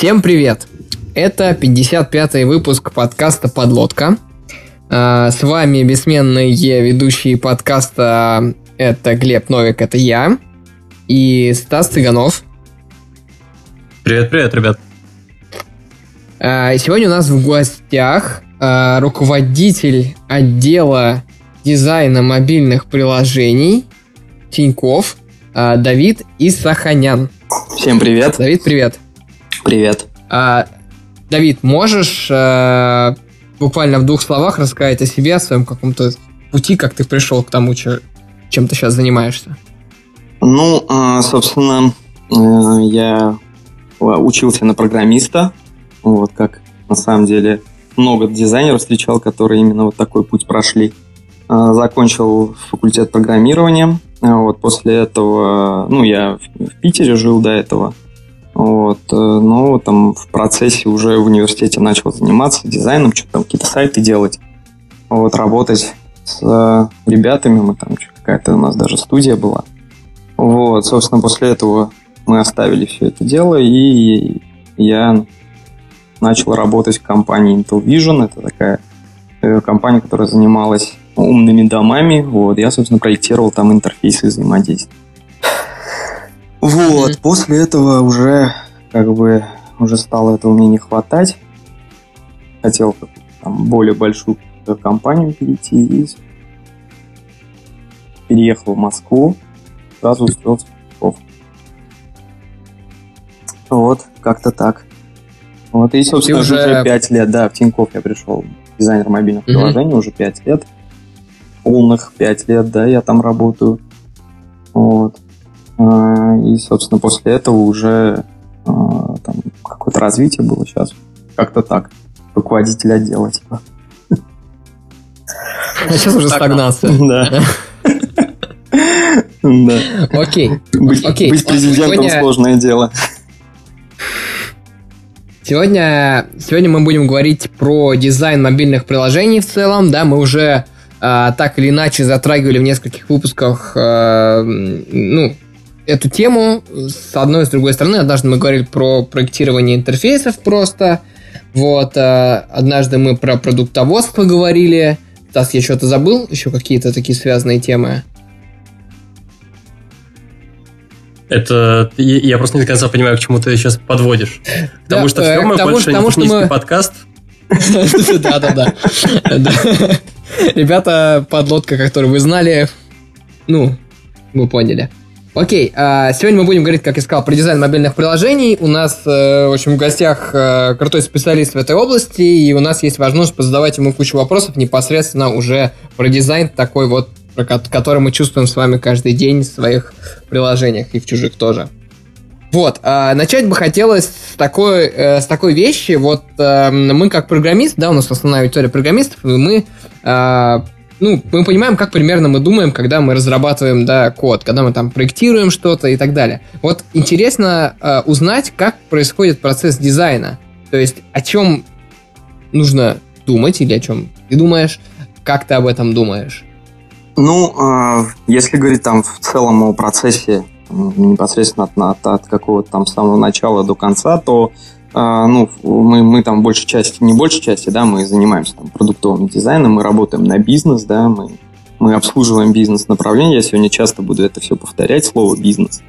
Всем привет! Это 55-й выпуск подкаста «Подлодка». А, с вами бессменные ведущие подкаста это Глеб Новик, это я, и Стас Цыганов. Привет-привет, ребят. А, сегодня у нас в гостях а, руководитель отдела дизайна мобильных приложений Тиньков Давид Исаханян. Всем привет. Давид, привет. Привет. А, Давид, можешь а, буквально в двух словах рассказать о себе, о своем каком-то пути, как ты пришел к тому, че, чем ты сейчас занимаешься? Ну, а, собственно, э, я учился на программиста, вот как на самом деле много дизайнеров встречал, которые именно вот такой путь прошли. А, закончил факультет программирования. Вот после этого, ну, я в Питере жил до этого. Вот, э, но там в процессе уже в университете начал заниматься дизайном, что-то там какие-то сайты делать. Вот, работать с э, ребятами, мы там какая-то у нас даже студия была. Вот, собственно, после этого мы оставили все это дело, и я начал работать в компании Intel Vision. Это такая э, компания, которая занималась умными домами. Вот, я, собственно, проектировал там интерфейсы взаимодействия. Вот, mm-hmm. после этого уже как бы уже стало этого мне не хватать. Хотел там, более большую компанию перейти и переехал в Москву, сразу устроился в Псков. Вот, как-то так. Вот, и, собственно, уже... уже 5 лет, да, в Тинькофф я пришел, дизайнер мобильных mm-hmm. приложений, уже 5 лет. Полных 5 лет, да, я там работаю. Вот. А, и, собственно, после этого уже а, там какое-то развитие было сейчас. Как-то так. Руководитель отдела, типа. А сейчас уже стагнация. Да. Да. Окей. Быть, Окей. быть президентом сегодня... сложное дело. Сегодня, сегодня мы будем говорить про дизайн мобильных приложений в целом. Да, мы уже э, так или иначе затрагивали в нескольких выпусках э, ну, эту тему с одной и с другой стороны. Однажды мы говорили про проектирование интерфейсов просто. Вот, э, однажды мы про продуктоводство говорили. Стас, я что-то забыл? Еще какие-то такие связанные темы? Это я просто не до конца понимаю, к чему ты сейчас подводишь. Потому что все мы больше не технический подкаст. Да-да-да. Ребята, подлодка, которую вы знали, ну, мы поняли. Окей, а, сегодня мы будем говорить, как я сказал, про дизайн мобильных приложений. У нас, э, в общем, в гостях э, крутой специалист в этой области, и у нас есть возможность позадавать ему кучу вопросов непосредственно уже про дизайн такой вот, который мы чувствуем с вами каждый день в своих приложениях и в чужих тоже. Вот, а начать бы хотелось с такой, э, с такой вещи. Вот мы как программист, да, у нас основная аудитория программистов, и мы ну, мы понимаем, как примерно мы думаем, когда мы разрабатываем, да, код, когда мы там проектируем что-то и так далее. Вот интересно э, узнать, как происходит процесс дизайна. То есть, о чем нужно думать или о чем ты думаешь, как ты об этом думаешь? Ну, э, если говорить там в целом о процессе непосредственно от, от, от какого-то там самого начала до конца, то ну, мы, мы там большей части, не большей части, да, мы занимаемся там продуктовым дизайном, мы работаем на бизнес, да, мы, мы обслуживаем бизнес-направление. Я сегодня часто буду это все повторять, слово бизнес.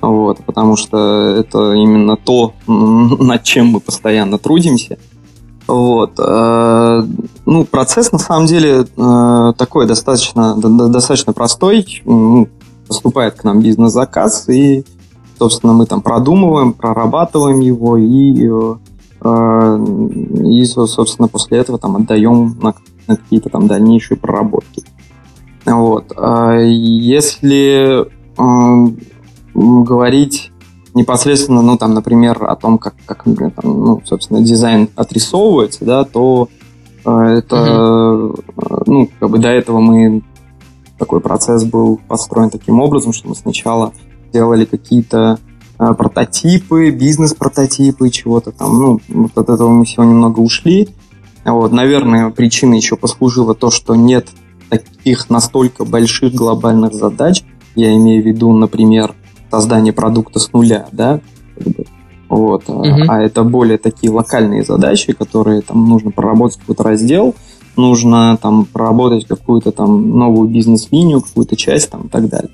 Вот, потому что это именно то, над чем мы постоянно трудимся. Вот. Э, ну, процесс на самом деле э, такой достаточно, достаточно простой. Поступает к нам бизнес-заказ, и Собственно, мы там продумываем, прорабатываем его и, э, и собственно, после этого там отдаем на, на какие-то там дальнейшие проработки. Вот. А если э, говорить непосредственно, ну, там, например, о том, как, как там, ну, собственно, дизайн отрисовывается, да, то э, это, uh-huh. ну, как бы до этого мы такой процесс был построен таким образом, что мы сначала делали какие-то э, прототипы, бизнес-прототипы, чего-то там. Ну, вот от этого мы всего немного ушли. Вот, наверное, причиной еще послужило то, что нет таких настолько больших глобальных задач. Я имею в виду, например, создание продукта с нуля, да, Вот. Uh-huh. А это более такие локальные задачи, которые там нужно проработать какой-то раздел, нужно там проработать какую-то там новую бизнес-линию, какую-то часть там и так далее.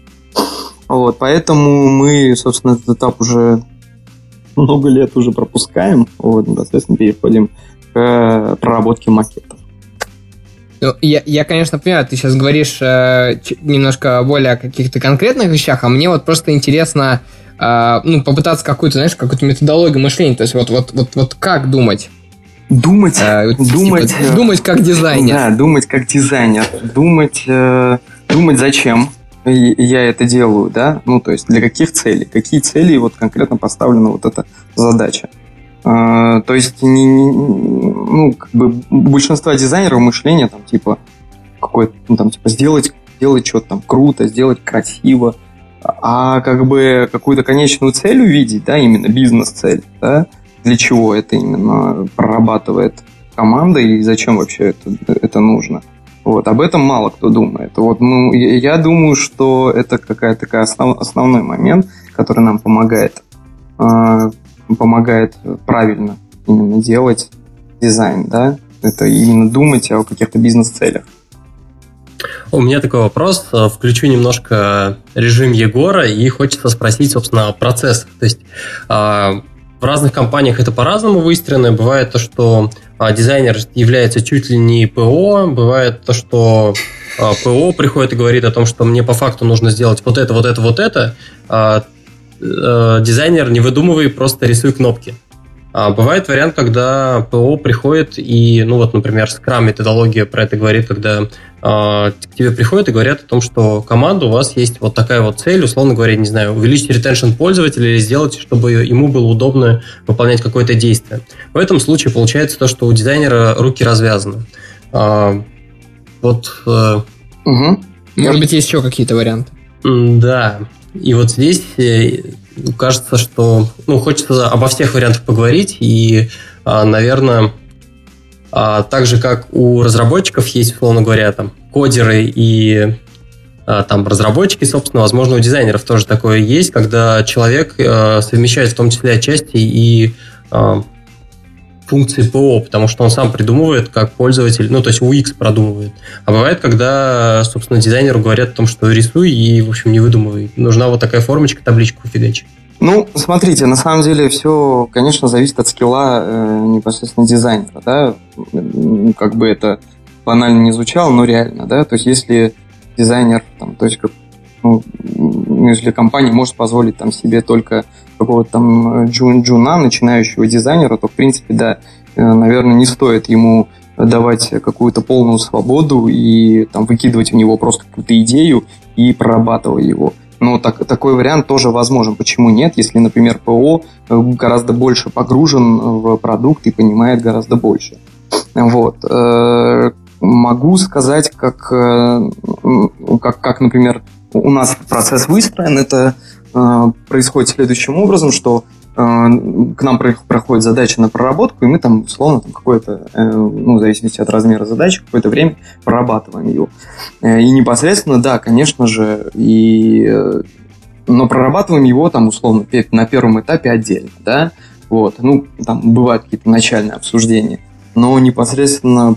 Вот, поэтому мы, собственно, этот этап уже много лет уже пропускаем, вот, непосредственно переходим к проработке макетов. Ну, я, я, конечно, понимаю, ты сейчас говоришь э, немножко более о каких-то конкретных вещах, а мне вот просто интересно, э, ну, попытаться какую-то, знаешь, какую-то методологию мышления, то есть вот, вот, вот, вот как думать? Думать, э, думать, типа, думать как дизайнер. Да, думать как дизайнер, думать, э, думать зачем я это делаю, да, ну, то есть для каких целей, какие цели вот конкретно поставлена вот эта задача. А, то есть, не, не, ну, как бы большинство дизайнеров мышления там, типа, какой ну, там, типа, сделать, сделать что-то там круто, сделать красиво, а как бы какую-то конечную цель увидеть, да, именно бизнес-цель, да, для чего это именно прорабатывает команда и зачем вообще это, это нужно. Вот, об этом мало кто думает. Вот, ну, я думаю, что это какая-то такая основ, основной момент, который нам помогает а, помогает правильно именно делать дизайн, да, это именно думать о каких-то бизнес-целях. У меня такой вопрос. Включу немножко режим Егора и хочется спросить, собственно, о процессах. То есть а, разных компаниях это по-разному выстроено. Бывает то, что а, дизайнер является чуть ли не ПО, бывает то, что а, ПО приходит и говорит о том, что мне по факту нужно сделать вот это, вот это, вот это э, дизайнер, не выдумывай, просто рисуй кнопки. А бывает вариант, когда ПО приходит и, ну вот, например, Scrum методология про это говорит, когда к тебе приходят и говорят о том, что команда у вас есть вот такая вот цель, условно говоря, не знаю, увеличить ретеншн пользователя или сделать, чтобы ему было удобно выполнять какое-то действие. В этом случае получается то, что у дизайнера руки развязаны. А, вот. Угу. Может быть, есть еще какие-то варианты? Да. И вот здесь э, кажется, что ну, хочется обо всех вариантах поговорить, и, а, наверное, а, так же, как у разработчиков есть, условно говоря, там, кодеры и а, там разработчики, собственно, возможно, у дизайнеров тоже такое есть, когда человек совмещает в том числе отчасти и функции ПО, потому что он сам придумывает, как пользователь, ну, то есть UX продумывает. А бывает, когда, собственно, дизайнеру говорят о том, что рисуй и, в общем, не выдумывай. Нужна вот такая формочка, табличку фигачи. Ну, смотрите, на самом деле все, конечно, зависит от скилла э, непосредственно дизайнера, да, как бы это банально не звучало, но реально, да, то есть если дизайнер, там, то есть как, ну, если компания может позволить там себе только какого-то там э, джун джуна, начинающего дизайнера, то, в принципе, да, э, наверное, не стоит ему давать какую-то полную свободу и там выкидывать в него просто какую-то идею и прорабатывать его. Но так, такой вариант тоже возможен. Почему нет, если, например, ПО э, гораздо больше погружен в продукт и понимает гораздо больше. Вот. Могу сказать, как, как, как например, у нас процесс выстроен. Это Э, происходит следующим образом, что э, к нам проходит задача на проработку, и мы там, условно, там какое-то, э, ну, в зависимости от размера задачи, какое-то время прорабатываем ее. И непосредственно, да, конечно же, и... но прорабатываем его там, условно, на первом этапе отдельно, да, вот, ну, там бывают какие-то начальные обсуждения, но непосредственно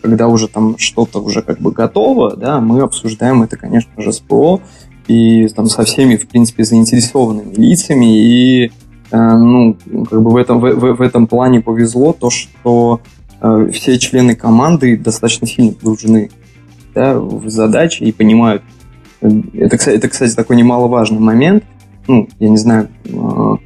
когда уже там что-то уже как бы готово, да, мы обсуждаем это, конечно же, с ПО, и там со всеми, в принципе, заинтересованными лицами. И, э, ну, как бы в этом, в, в, этом плане повезло то, что э, все члены команды достаточно сильно погружены да, в задачи и понимают. Это, это, кстати, такой немаловажный момент. Ну, я не знаю, э,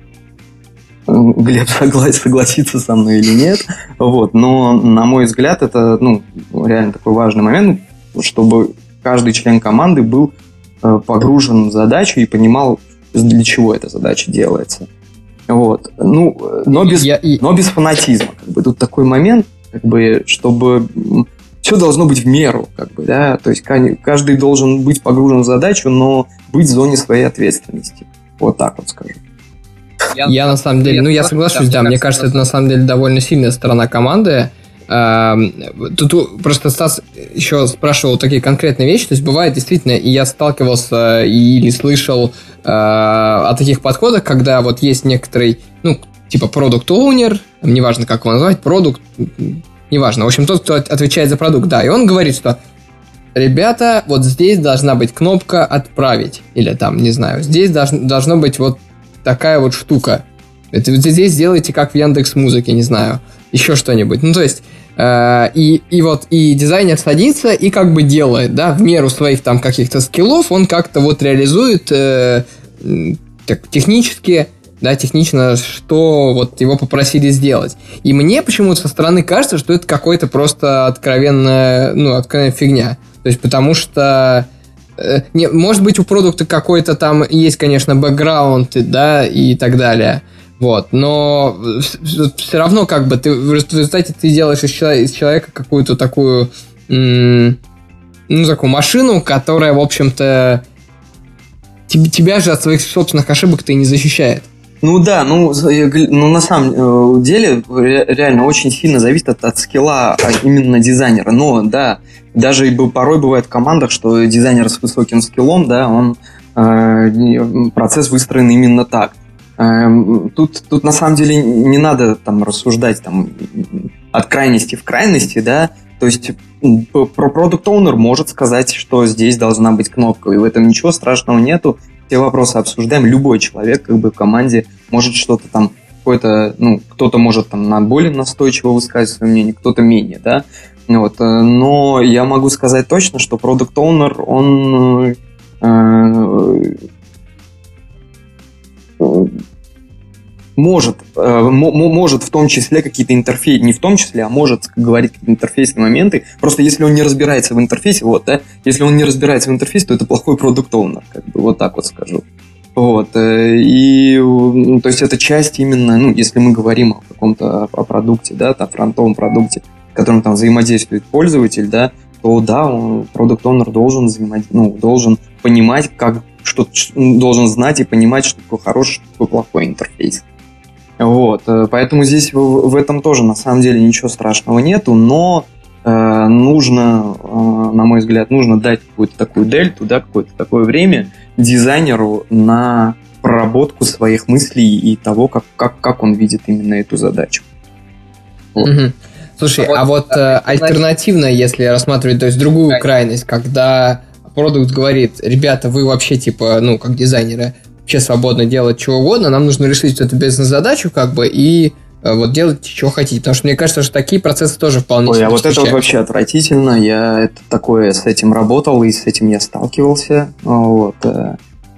Глеб согласится, со мной или нет. Вот. Но, на мой взгляд, это ну, реально такой важный момент, чтобы каждый член команды был Э, погружен в задачу и понимал, для чего эта задача делается. Вот. Ну, но без, я, но без фанатизма. Как бы. Тут такой момент, как бы, чтобы все должно быть в меру, как бы, да, то есть каждый должен быть погружен в задачу, но быть в зоне своей ответственности. Вот так вот скажу. Я, я на самом деле, ну я соглашусь, да, мне кажется, это на самом деле довольно сильная сторона команды, Тут просто Стас еще спрашивал такие конкретные вещи, то есть бывает действительно, и я сталкивался или слышал о таких подходах, когда вот есть некоторый, ну, типа продукт оунер неважно, как его назвать, продукт, неважно, в общем, тот, кто отвечает за продукт, да, и он говорит, что ребята, вот здесь должна быть кнопка «Отправить», или там, не знаю, здесь долж, должно быть вот такая вот штука. Это здесь сделайте как в Яндекс Музыке, не знаю, еще что-нибудь. Ну, то есть, э, и, и вот и дизайнер садится и как бы делает, да, в меру своих там каких-то скиллов, он как-то вот реализует э, так, технически, да, технично, что вот его попросили сделать. И мне почему-то со стороны кажется, что это какой-то просто откровенная, ну, откровенная фигня. То есть, потому что э, не, может быть, у продукта какой-то там есть, конечно, бэкграунд, да, и так далее. Вот, но все равно как бы ты в результате ты делаешь из человека, какую-то такую, ну, такую машину, которая, в общем-то, тебя же от своих собственных ошибок-то и не защищает. Ну да, ну, ну на самом э, деле реально очень сильно зависит от, от скилла а именно дизайнера. Но да, даже порой бывает в командах, что дизайнер с высоким скиллом, да, он э, процесс выстроен именно так. Эм, тут, тут на самом деле не надо там рассуждать там, от крайности в крайности, да, то есть про продукт оунер может сказать, что здесь должна быть кнопка, и в этом ничего страшного нету. Все вопросы обсуждаем. Любой человек как бы в команде может что-то там какой-то, ну, кто-то может там на более настойчиво высказать свое мнение, кто-то менее, да. Вот. Э, но я могу сказать точно, что продукт оунер он э, может, э, может в том числе какие-то интерфейсы, не в том числе, а может говорить какие-то интерфейсные моменты. Просто если он не разбирается в интерфейсе, вот, да, если он не разбирается в интерфейсе, то это плохой продукт оунер как бы вот так вот скажу. Вот, э, и, ну, то есть это часть именно, ну, если мы говорим о каком-то о продукте, да, о фронтовом продукте, которым там взаимодействует пользователь, да, то да, продукт оунер должен взаимодействовать, ну, должен понимать, как что должен знать и понимать, что такое хороший, что такое плохой интерфейс. Вот, э, поэтому здесь в, в этом тоже на самом деле ничего страшного нету, но э, нужно, э, на мой взгляд, нужно дать какую-то такую дельту, да, какое-то такое время дизайнеру на проработку своих мыслей и того, как, как, как он видит именно эту задачу. Вот. Угу. Слушай, а вот, а вот э, альтернативно, если рассматривать, то есть другую крайность, когда продукт говорит, ребята, вы вообще типа, ну, как дизайнеры, вообще свободно делать чего угодно, нам нужно решить эту бизнес-задачу, как бы, и э, вот делать, что хотите. Потому что мне кажется, что такие процессы тоже вполне Ой, а вот это вот вообще отвратительно. Я это такое с этим работал, и с этим я сталкивался. Вот. Э,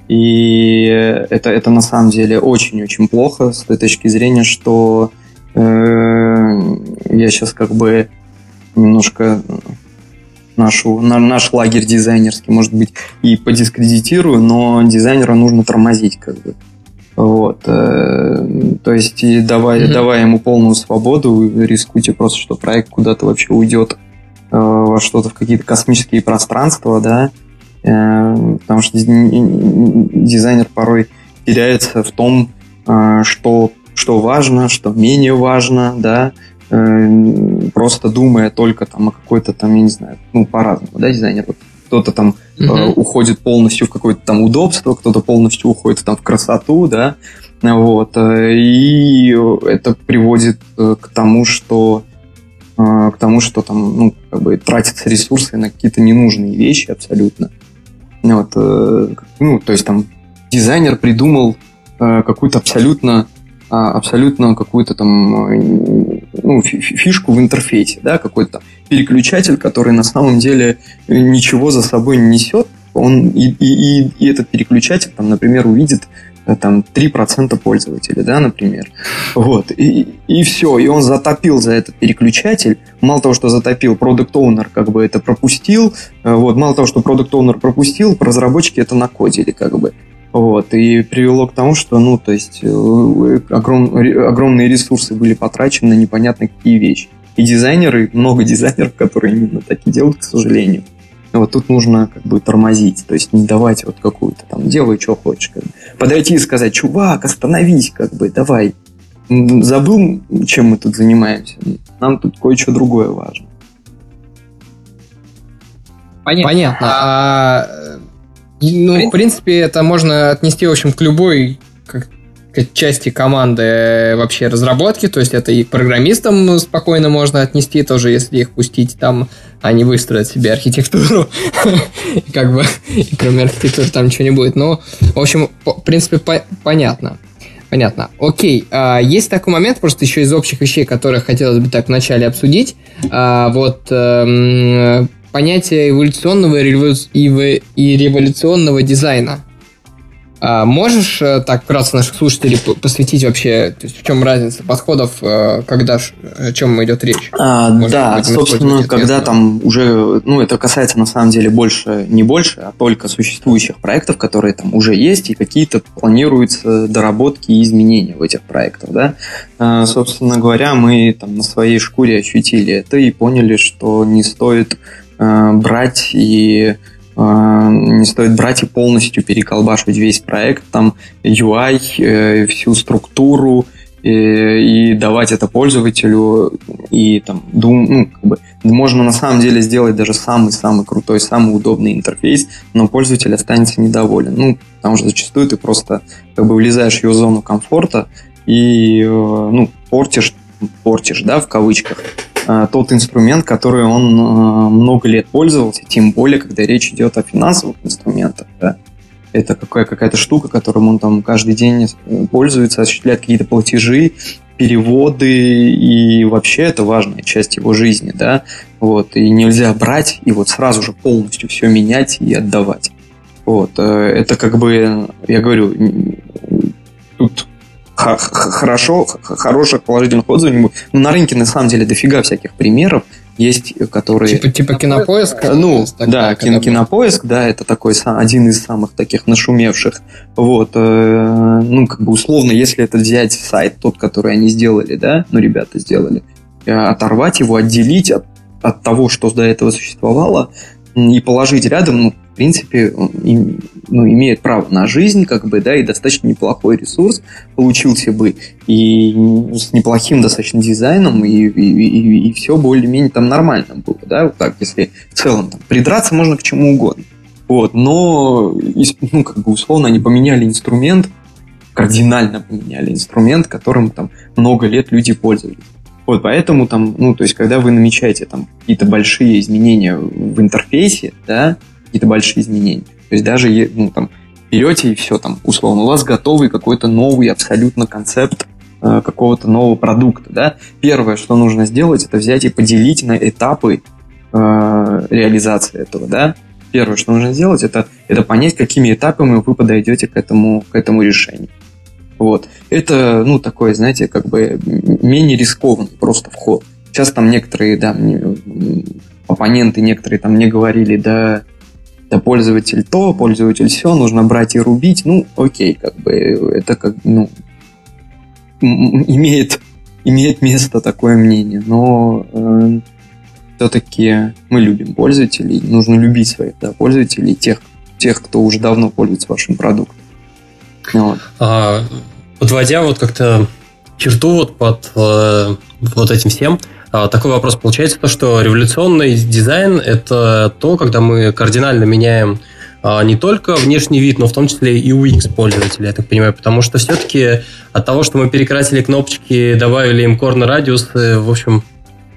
и это, это на самом деле очень-очень плохо с той точки зрения, что я сейчас как бы немножко нашу, на, наш лагерь дизайнерский, может быть, и подискредитирую, но дизайнера нужно тормозить, как бы. Вот. Э, то есть, и давая, mm-hmm. давая ему полную свободу, вы рискуете просто, что проект куда-то вообще уйдет э, во что-то, в какие-то космические пространства, да, э, потому что дизайнер порой теряется в том, что, что важно, что менее важно, да, Э, просто думая только там о какой-то там, я не знаю, ну, по-разному, да, дизайнер. Вот кто-то там uh-huh. э, уходит полностью в какое-то там удобство, кто-то полностью уходит там в красоту, да, вот, э, и это приводит э, к тому, что к тому, что там, ну, как бы тратятся ресурсы на какие-то ненужные вещи абсолютно. Вот, ну, то есть там дизайнер придумал какую-то абсолютно абсолютно какую-то там э, ну, фишку в интерфейсе, да, какой-то переключатель, который на самом деле ничего за собой не несет, он и, и, и этот переключатель, там, например, увидит э, там 3% пользователей, да, например. Вот. И, и все. И он затопил за этот переключатель. Мало того, что затопил, продукт оунер как бы это пропустил. Э, вот. Мало того, что продукт оунер пропустил, разработчики это накодили как бы. Вот, и привело к тому, что, ну, то есть, э, огром, огромные ресурсы были потрачены на непонятно какие вещи. И дизайнеры, много дизайнеров, которые именно так и делают, к сожалению. Вот тут нужно как бы тормозить, то есть не давать вот какую-то там, делай, что хочешь. Как бы. Подойти и сказать, чувак, остановись, как бы, давай, забыл, чем мы тут занимаемся. Нам тут кое-что другое важно. Понятно. Понятно. А, ну, в принципе, это можно отнести, в общем, к любой как, к части команды вообще разработки, то есть это и к программистам спокойно можно отнести, тоже если их пустить там, они выстроят себе архитектуру, как бы, кроме архитектуры там ничего не будет. Но, в общем, в принципе, понятно. Понятно. Окей, а, есть такой момент, просто еще из общих вещей, которые хотелось бы так вначале обсудить. А, вот эм, понятие эволюционного и революционного дизайна. А можешь э, так вкратце наших слушателей посвятить вообще, то есть в чем разница подходов, э, когда, о чем идет речь? А, да, собственно, когда там уже, ну, это касается на самом деле больше, не больше, а только существующих проектов, которые там уже есть, и какие-то планируются доработки и изменения в этих проектах, да. А, собственно говоря, мы там на своей шкуре ощутили это и поняли, что не стоит а, брать и а, не стоит брать и полностью переколбашивать весь проект, там UI, э, всю структуру, и, э, и давать это пользователю, и там, дум, ну, как бы, можно на самом деле сделать даже самый-самый крутой, самый удобный интерфейс, но пользователь останется недоволен. Ну, потому что зачастую ты просто как бы влезаешь в его зону комфорта и, э, ну, портишь, портишь, да, в кавычках, Э, тот инструмент, который он э, много лет пользовался, тем более, когда речь идет о финансовых инструментах. Да? Это какая- какая-то штука, которым он там каждый день э, пользуется, осуществляет какие-то платежи, переводы, и вообще это важная часть его жизни, да, вот, и нельзя брать и вот сразу же полностью все менять и отдавать. Вот, это как бы, я говорю, тут хорошо, хороших положительных отзывов. Но ну, на рынке на самом деле дофига всяких примеров есть, которые... Типа, типа кинопоиск? Ну, да, кино, кинопоиск, да, это такой один из самых таких нашумевших. Вот, э, ну, как бы условно, если это взять сайт, тот, который они сделали, да, ну, ребята сделали, э, оторвать его, отделить от, от того, что до этого существовало, и положить рядом, ну, принципе, ну, имеет право на жизнь, как бы, да, и достаточно неплохой ресурс получился бы, и с неплохим достаточно дизайном, и, и, и, и все более-менее там нормально было, да, вот так, если в целом там, придраться можно к чему угодно. Вот, но, ну, как бы, условно, они поменяли инструмент, кардинально поменяли инструмент, которым там много лет люди пользовались. Вот, поэтому там, ну, то есть, когда вы намечаете там какие-то большие изменения в интерфейсе, да, какие-то большие изменения, то есть даже, ну, там, берете и все там, условно, у вас готовый какой-то новый абсолютно концепт э, какого-то нового продукта, да. Первое, что нужно сделать, это взять и поделить на этапы э, реализации этого, да. Первое, что нужно сделать, это, это понять, какими этапами вы подойдете к этому, к этому решению. Вот. Это, ну, такой, знаете, как бы менее рискованный просто вход. Сейчас там некоторые, да, оппоненты некоторые там мне говорили, да, пользователь то, пользователь все, нужно брать и рубить. Ну, окей, как бы это как, ну, имеет, имеет место такое мнение, но э, все-таки мы любим пользователей, нужно любить своих да, пользователей, тех, тех, кто уже давно пользуется вашим продуктом. Вот. А, подводя вот как-то черту вот под э, вот этим всем, такой вопрос получается, то, что революционный дизайн – это то, когда мы кардинально меняем э, не только внешний вид, но в том числе и UX пользователя, я так понимаю, потому что все-таки от того, что мы перекрасили кнопочки, добавили им корнер радиусы, в общем,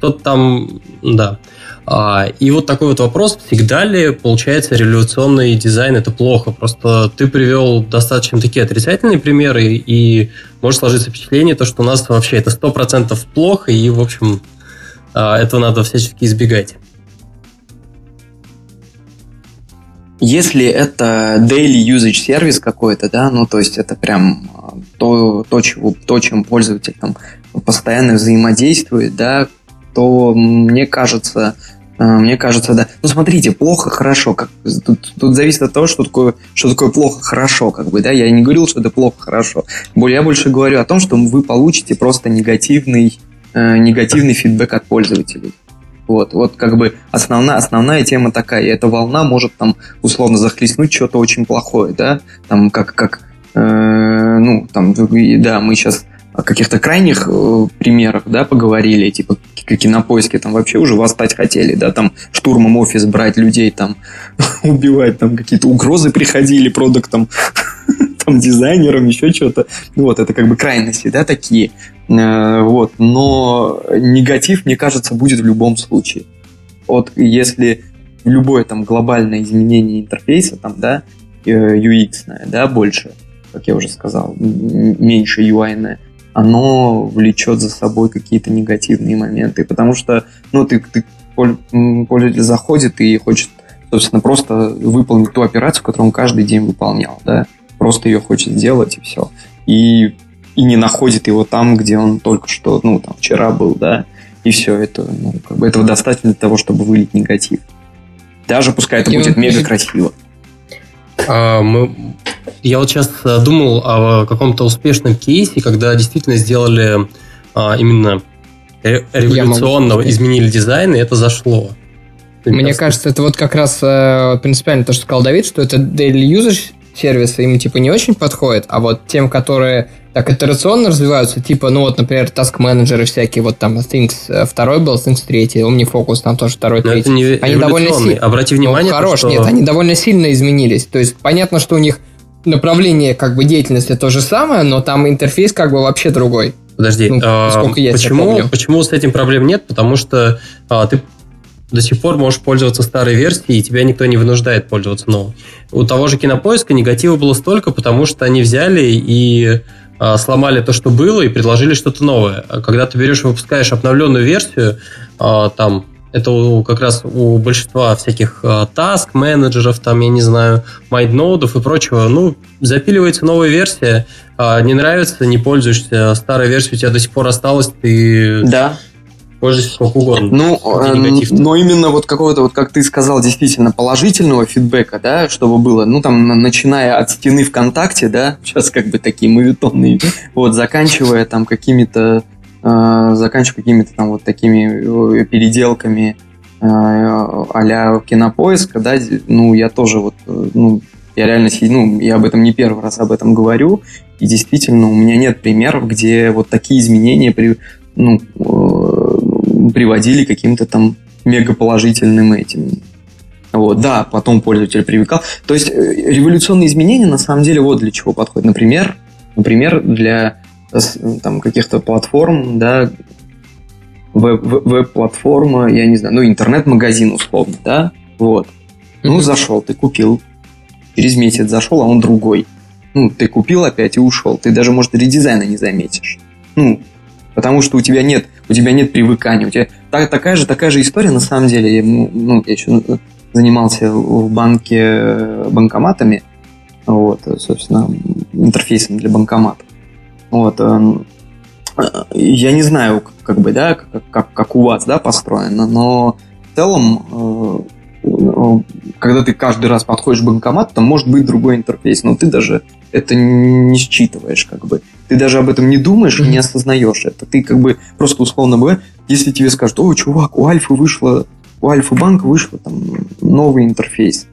тот там, да, а, и вот такой вот вопрос, всегда ли, получается, революционный дизайн это плохо? Просто ты привел достаточно такие отрицательные примеры, и может сложиться впечатление, то, что у нас вообще это 100% плохо, и, в общем, а, этого надо всячески избегать. Если это daily usage сервис какой-то, да, ну то есть это прям а, то, то, чего, то чем пользователь там постоянно взаимодействует, да, то мне кажется, а, мне кажется, да. Ну, смотрите, плохо, хорошо. Как, тут, тут зависит от того, что такое, что такое плохо, хорошо, как бы, да. Я не говорил, что это плохо, хорошо. Я больше говорю о том, что вы получите просто негативный, э, негативный фидбэк от пользователей. Вот, вот как бы основная, основная тема такая. И эта волна может там условно захлестнуть что-то очень плохое, да. Там как, как э, ну, там, да, мы сейчас о каких-то крайних э, примерах, да, поговорили, типа кинопоиски там вообще уже восстать хотели, да, там штурмом офис брать людей, там убивать, там какие-то угрозы приходили продуктам, там дизайнерам, еще что-то. Вот, это как бы крайности, да, такие. Э, вот, но негатив, мне кажется, будет в любом случае. Вот если любое там глобальное изменение интерфейса, там, да, UX, э, да, больше, как я уже сказал, меньше UI, оно влечет за собой какие-то негативные моменты, потому что, ну, ты, ты пользователь заходит и хочет, собственно, просто выполнить ту операцию, которую он каждый день выполнял, да, просто ее хочет сделать и все. И, и не находит его там, где он только что, ну, там, вчера был, да, и все, это, ну, как бы этого достаточно для того, чтобы вылить негатив. Даже пускай это будет мега красиво. А, мы, я вот сейчас э, думал о каком-то успешном кейсе, когда действительно сделали а, именно революционного, изменили дизайн, и это зашло. Мне кажется, это вот как раз э, принципиально то, что сказал Давид, что это daily usage сервисы им типа не очень подходит, а вот тем, которые так итерационно развиваются, типа, ну вот, например, task менеджеры всякие, вот там Things э, второй был, Things третий, OmniFocus там тоже второй, Но третий. Не они довольно сильно. Обрати внимание, ну, хорош, что... нет, они довольно сильно изменились. То есть понятно, что у них направление как бы деятельности то же самое, но там интерфейс как бы вообще другой. Подожди, ну, а, я почему, почему с этим проблем нет? Потому что а, ты до сих пор можешь пользоваться старой версией, и тебя никто не вынуждает пользоваться новой. У того же кинопоиска негатива было столько, потому что они взяли и а, сломали то, что было, и предложили что-то новое. А когда ты берешь и выпускаешь обновленную версию, а, там это у, как раз у большинства всяких task менеджеров, там, я не знаю, майндноудов и прочего, ну, запиливается новая версия, не нравится, не пользуешься, старая версия у тебя до сих пор осталась, ты да пользуйся сколько угодно. Ну, э, но именно вот какого-то, вот как ты сказал, действительно положительного фидбэка, да, чтобы было, ну, там, начиная от стены ВКонтакте, да, сейчас как бы такие мавитонные, вот, заканчивая там какими-то, э, заканчивая какими-то там вот такими э, переделками э, а-ля кинопоиска, да, ну, я тоже вот, э, ну, я реально, ну, я об этом не первый раз об этом говорю, и действительно у меня нет примеров, где вот такие изменения при, ну, приводили каким-то там мегаположительным этим. Вот, да, потом пользователь привыкал. То есть э, революционные изменения на самом деле вот для чего подходят. Например, например для там, каких-то платформ, да, веб-платформа, я не знаю, ну, интернет-магазин условно, да, вот. Ну, зашел, ты купил, через месяц зашел, а он другой. Ну, ты купил опять и ушел. Ты даже, может, редизайна не заметишь. Ну, потому что у тебя нет у тебя нет привыкания. У тебя так, такая, же, такая же история, на самом деле. Ну, я еще занимался в банке э, банкоматами, вот, собственно, интерфейсом для банкомата. Вот, эм, я не знаю, как бы, да, как, как, как у вас, да, построено, но в целом, э, когда ты каждый раз подходишь к банкомату, там может быть другой интерфейс, но ты даже это не считываешь, как бы. Ты даже об этом не думаешь и не осознаешь это. Ты как бы просто условно бы, если тебе скажут, о, чувак, у Альфы вышло, у Альфа банка вышло там новый интерфейс.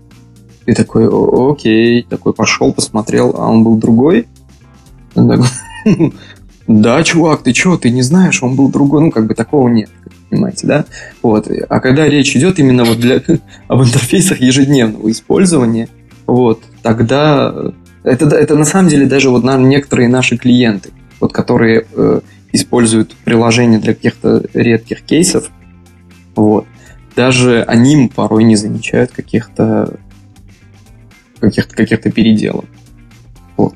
Ты такой, окей, такой пошел, посмотрел, а он был другой. Да, чувак, ты чё, ты не знаешь, он был другой, ну, как бы такого нет, понимаете, да? Вот, а когда речь идет именно вот для, об интерфейсах ежедневного использования, вот, тогда это, это на самом деле даже вот нам некоторые наши клиенты, вот которые э, используют приложение для каких-то редких кейсов, вот, даже они порой не замечают каких-то каких-то каких-то переделов. Вот.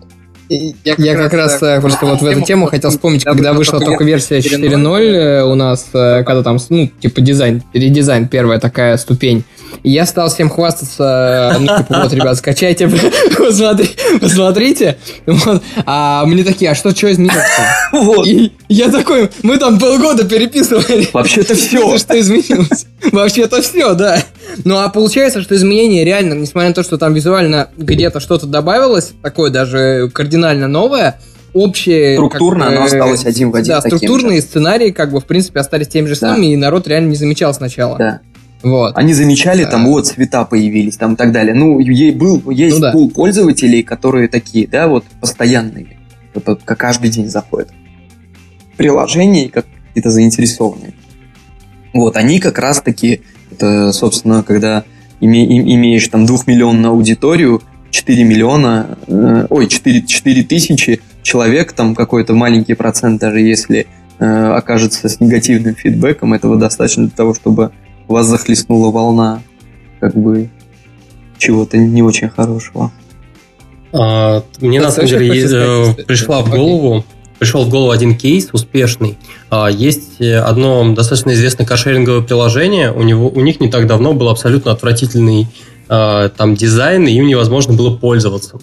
Я, я как раз э, просто вот в эту тему хотел вспомнить, когда вышла только версия 4.0 э, у нас, э, когда там, ну, типа дизайн, редизайн, первая такая ступень, и я стал всем хвастаться, ну, типа, вот, ребят, скачайте, посмотри, посмотрите. Вот. А мне такие, а что, что изменилось Вот. И я такой, мы там полгода переписывали. Вообще-то все. Что изменилось? Вообще-то все, да. Ну, а получается, что изменения реально, несмотря на то, что там визуально где-то что-то добавилось, такое даже кардинально новое, общие... Структурно как, оно осталось один в один. Да, структурные же. сценарии, как бы, в принципе, остались теми же самыми, да. и народ реально не замечал сначала. Да. Вот. Они замечали, там, вот, цвета появились, там, и так далее. Ну, ей был, есть ну, да. пул пользователей, которые такие, да, вот, постоянные, вот, как каждый день заходят. приложений, как какие-то заинтересованные. Вот, они как раз-таки, это, собственно, когда име, имеешь там двухмиллионную аудиторию, 4 миллиона, э, ой, 4, 4 тысячи человек, там какой-то маленький процент, даже если э, окажется с негативным фидбэком, этого достаточно для того, чтобы вас захлестнула волна как бы чего-то не очень хорошего. А, мне на самом деле э, пришла в голову пришел в голову один кейс успешный. А, есть одно достаточно известное кошеринговое приложение. У, него, у них не так давно был абсолютно отвратительный а, там дизайн, и им невозможно было пользоваться.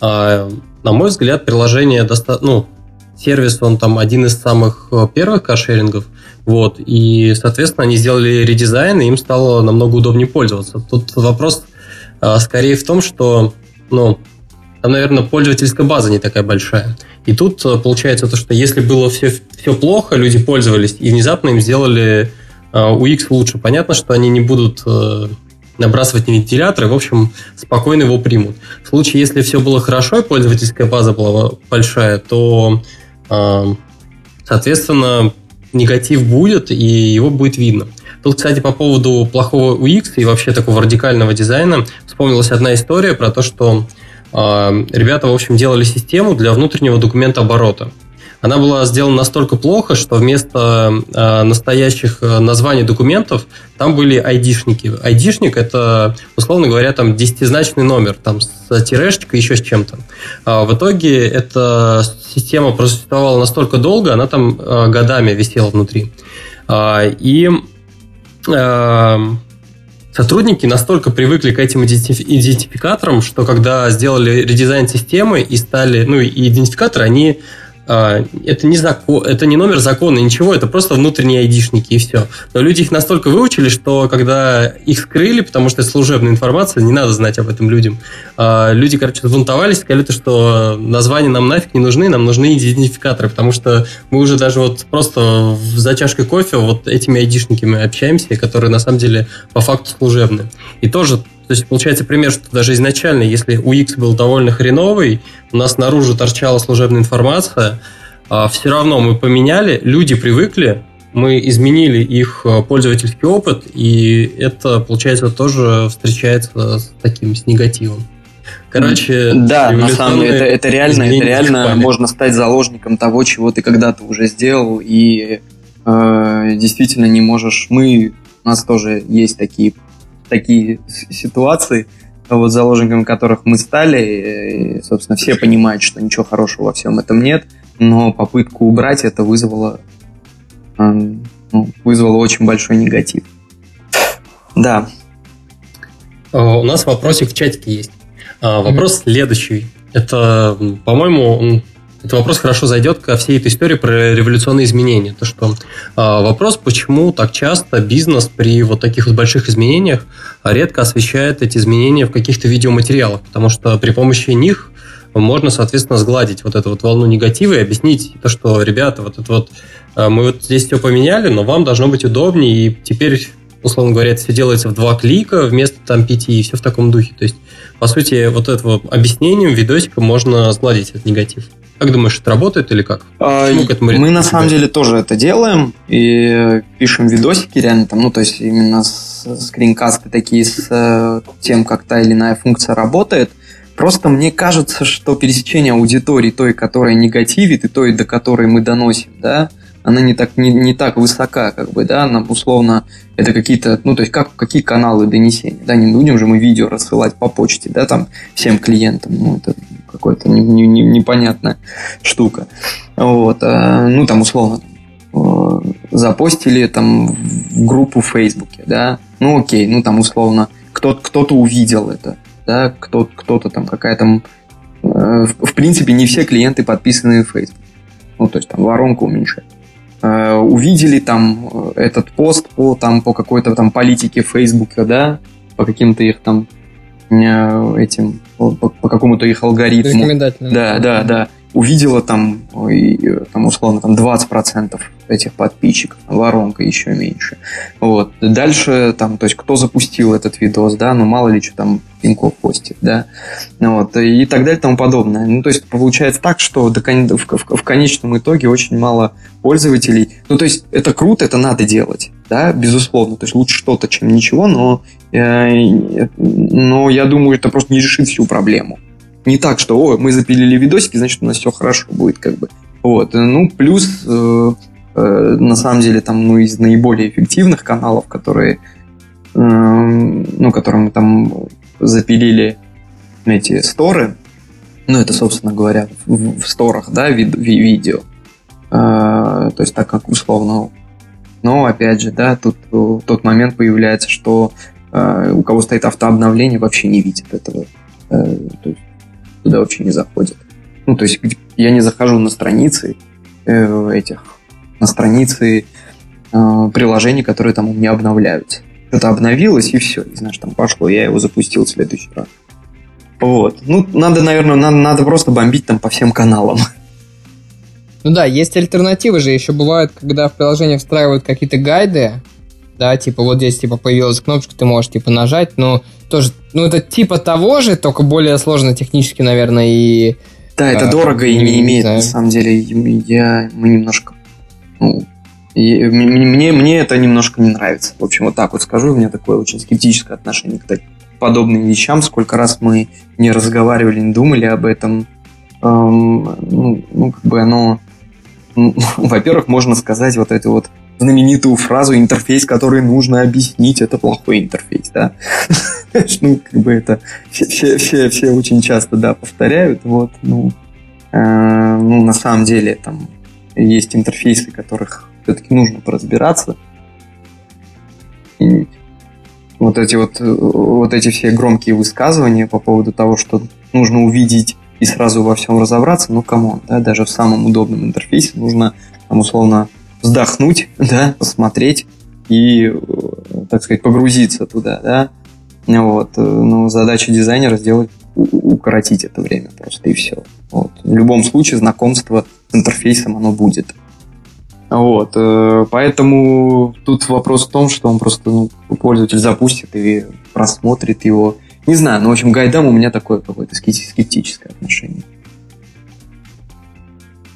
А, на мой взгляд, приложение доста... ну, сервис, он там один из самых э, первых кошерингов, вот, и, соответственно, они сделали редизайн, и им стало намного удобнее пользоваться. Тут вопрос скорее в том, что, ну, там, наверное, пользовательская база не такая большая. И тут э, получается то, что если было все, все плохо, люди пользовались, и внезапно им сделали э, UX лучше. Понятно, что они не будут э, набрасывать на вентилятор, и, в общем, спокойно его примут. В случае, если все было хорошо, и пользовательская база была большая, то, соответственно, негатив будет, и его будет видно. Тут, кстати, по поводу плохого UX и вообще такого радикального дизайна вспомнилась одна история про то, что ребята, в общем, делали систему для внутреннего документа оборота. Она была сделана настолько плохо, что вместо э, настоящих э, названий документов там были айдишники. Айдишник – это, условно говоря, там десятизначный номер, там с тирешечкой, еще с чем-то. А в итоге эта система просуществовала настолько долго, она там э, годами висела внутри. А, и Сотрудники настолько привыкли к этим идентификаторам, что когда сделали редизайн системы и стали, ну, и идентификаторы, они это не закон, это не номер закона, ничего, это просто внутренние айдишники и все. Но люди их настолько выучили, что когда их скрыли, потому что это служебная информация, не надо знать об этом людям. А, люди, короче, взбунтовались, сказали, что названия нам нафиг не нужны, нам нужны идентификаторы, потому что мы уже даже вот просто за чашкой кофе вот этими айдишниками общаемся, которые на самом деле по факту служебные. И тоже то есть получается пример, что даже изначально, если UX был довольно хреновый, у нас наружу торчала служебная информация, а все равно мы поменяли, люди привыкли, мы изменили их э, пользовательский опыт, и это, получается, тоже встречается с таким, с негативом. Короче, да, на самом деле, это, это реально, это реально можно стать заложником того, чего ты когда-то уже сделал, и э, действительно не можешь. Мы, у нас тоже есть такие такие ситуации, вот заложниками которых мы стали, и, собственно, все понимают, что ничего хорошего во всем этом нет, но попытку убрать это вызвало, ну, вызвало очень большой негатив. Да. У нас вопросик в чатике есть. А, вопрос mm-hmm. следующий. Это, по-моему, этот вопрос хорошо зайдет ко всей этой истории про революционные изменения. То, что э, вопрос, почему так часто бизнес при вот таких вот больших изменениях редко освещает эти изменения в каких-то видеоматериалах, потому что при помощи них можно, соответственно, сгладить вот эту вот волну негатива и объяснить то, что, ребята, вот это вот э, мы вот здесь все поменяли, но вам должно быть удобнее, и теперь условно говоря, это все делается в два клика вместо там пяти, и все в таком духе. То есть, по сути, вот этого объяснением видосика можно сгладить этот негатив. Как думаешь, это работает или как? А, мы на самом деле тоже это делаем и пишем видосики реально там, ну то есть именно скринкасты такие с э, тем, как та или иная функция работает. Просто мне кажется, что пересечение аудитории той, которая негативит, и той, до которой мы доносим, да, она не так, не, не так высока, как бы, да, нам условно это какие-то, ну, то есть как, какие каналы донесения, да, не будем же мы видео рассылать по почте, да, там, всем клиентам, ну, это какая-то не, не, не, непонятная штука. Вот, а, ну, там, условно, э, запостили там в группу в Фейсбуке, да, ну, окей, ну, там, условно, кто-то, кто-то увидел это, да, кто, кто-то какая там, э, в, принципе, не все клиенты подписаны в Facebook. Ну, то есть там воронка уменьшает. Э, увидели там этот пост по, там, по какой-то там политике Фейсбука, да, по каким-то их там этим, по, по какому-то их алгоритму. Да, да, да. Увидела там, там условно там 20% этих подписчиков, воронка еще меньше. Вот. Дальше там, то есть кто запустил этот видос, да, ну мало ли что там Тинькофф постит, да, вот, и так далее и тому подобное. Ну, то есть получается так, что до, в, в, в конечном итоге очень мало пользователей. Ну, то есть это круто, это надо делать, да, безусловно. То есть лучше что-то, чем ничего, но, э, но я думаю, это просто не решит всю проблему. Не так, что, о, мы запилили видосики, значит, у нас все хорошо будет, как бы. Вот. Ну, плюс, э, э, на самом деле, там, ну, из наиболее эффективных каналов, которые, э, ну, которым там запилили эти сторы, ну, это, собственно говоря, в, в сторах, да, вид, ви, видео. Э, то есть, так как условно. Но, опять же, да, тут э, тот момент появляется, что э, у кого стоит автообновление, вообще не видит этого. Э, то есть, туда вообще не заходит. Ну, то есть я не захожу на страницы э, этих, на страницы э, приложений, которые там у меня обновляются. Что-то обновилось, и все, и, знаешь, там пошло, я его запустил в следующий раз. Вот. Ну, надо, наверное, надо, надо просто бомбить там по всем каналам. Ну да, есть альтернативы же. Еще бывают, когда в приложение встраивают какие-то гайды, да, типа вот здесь типа появилась кнопочка, ты можешь типа нажать, но тоже, ну это типа того же, только более сложно технически, наверное, и... Да, это а, дорого и не имеет, знаю. на самом деле, я, мы немножко, ну, и, мне, мне это немножко не нравится. В общем, вот так вот скажу, у меня такое очень скептическое отношение к подобным вещам. Сколько раз мы не разговаривали, не думали об этом. Эм, ну, ну, как бы оно... Во-первых, можно сказать вот эту вот знаменитую фразу «интерфейс, который нужно объяснить, это плохой интерфейс», да? ну, как бы это все, очень часто, да, повторяют, вот, ну, э, ну, на самом деле, там, есть интерфейсы, которых все-таки нужно поразбираться. И вот эти вот, вот эти все громкие высказывания по поводу того, что нужно увидеть и сразу во всем разобраться, ну, come on, да, даже в самом удобном интерфейсе нужно, там, условно, вздохнуть, да, посмотреть и, так сказать, погрузиться туда, да. Вот. Э, ну, задача дизайнера сделать, укоротить это время просто, и все. Вот. В любом случае знакомство с интерфейсом оно будет. Вот. Э, поэтому тут вопрос в том, что он просто ну, пользователь запустит и просмотрит его. Не знаю, но, в общем, гайдам у меня такое какое-то скептическое отношение.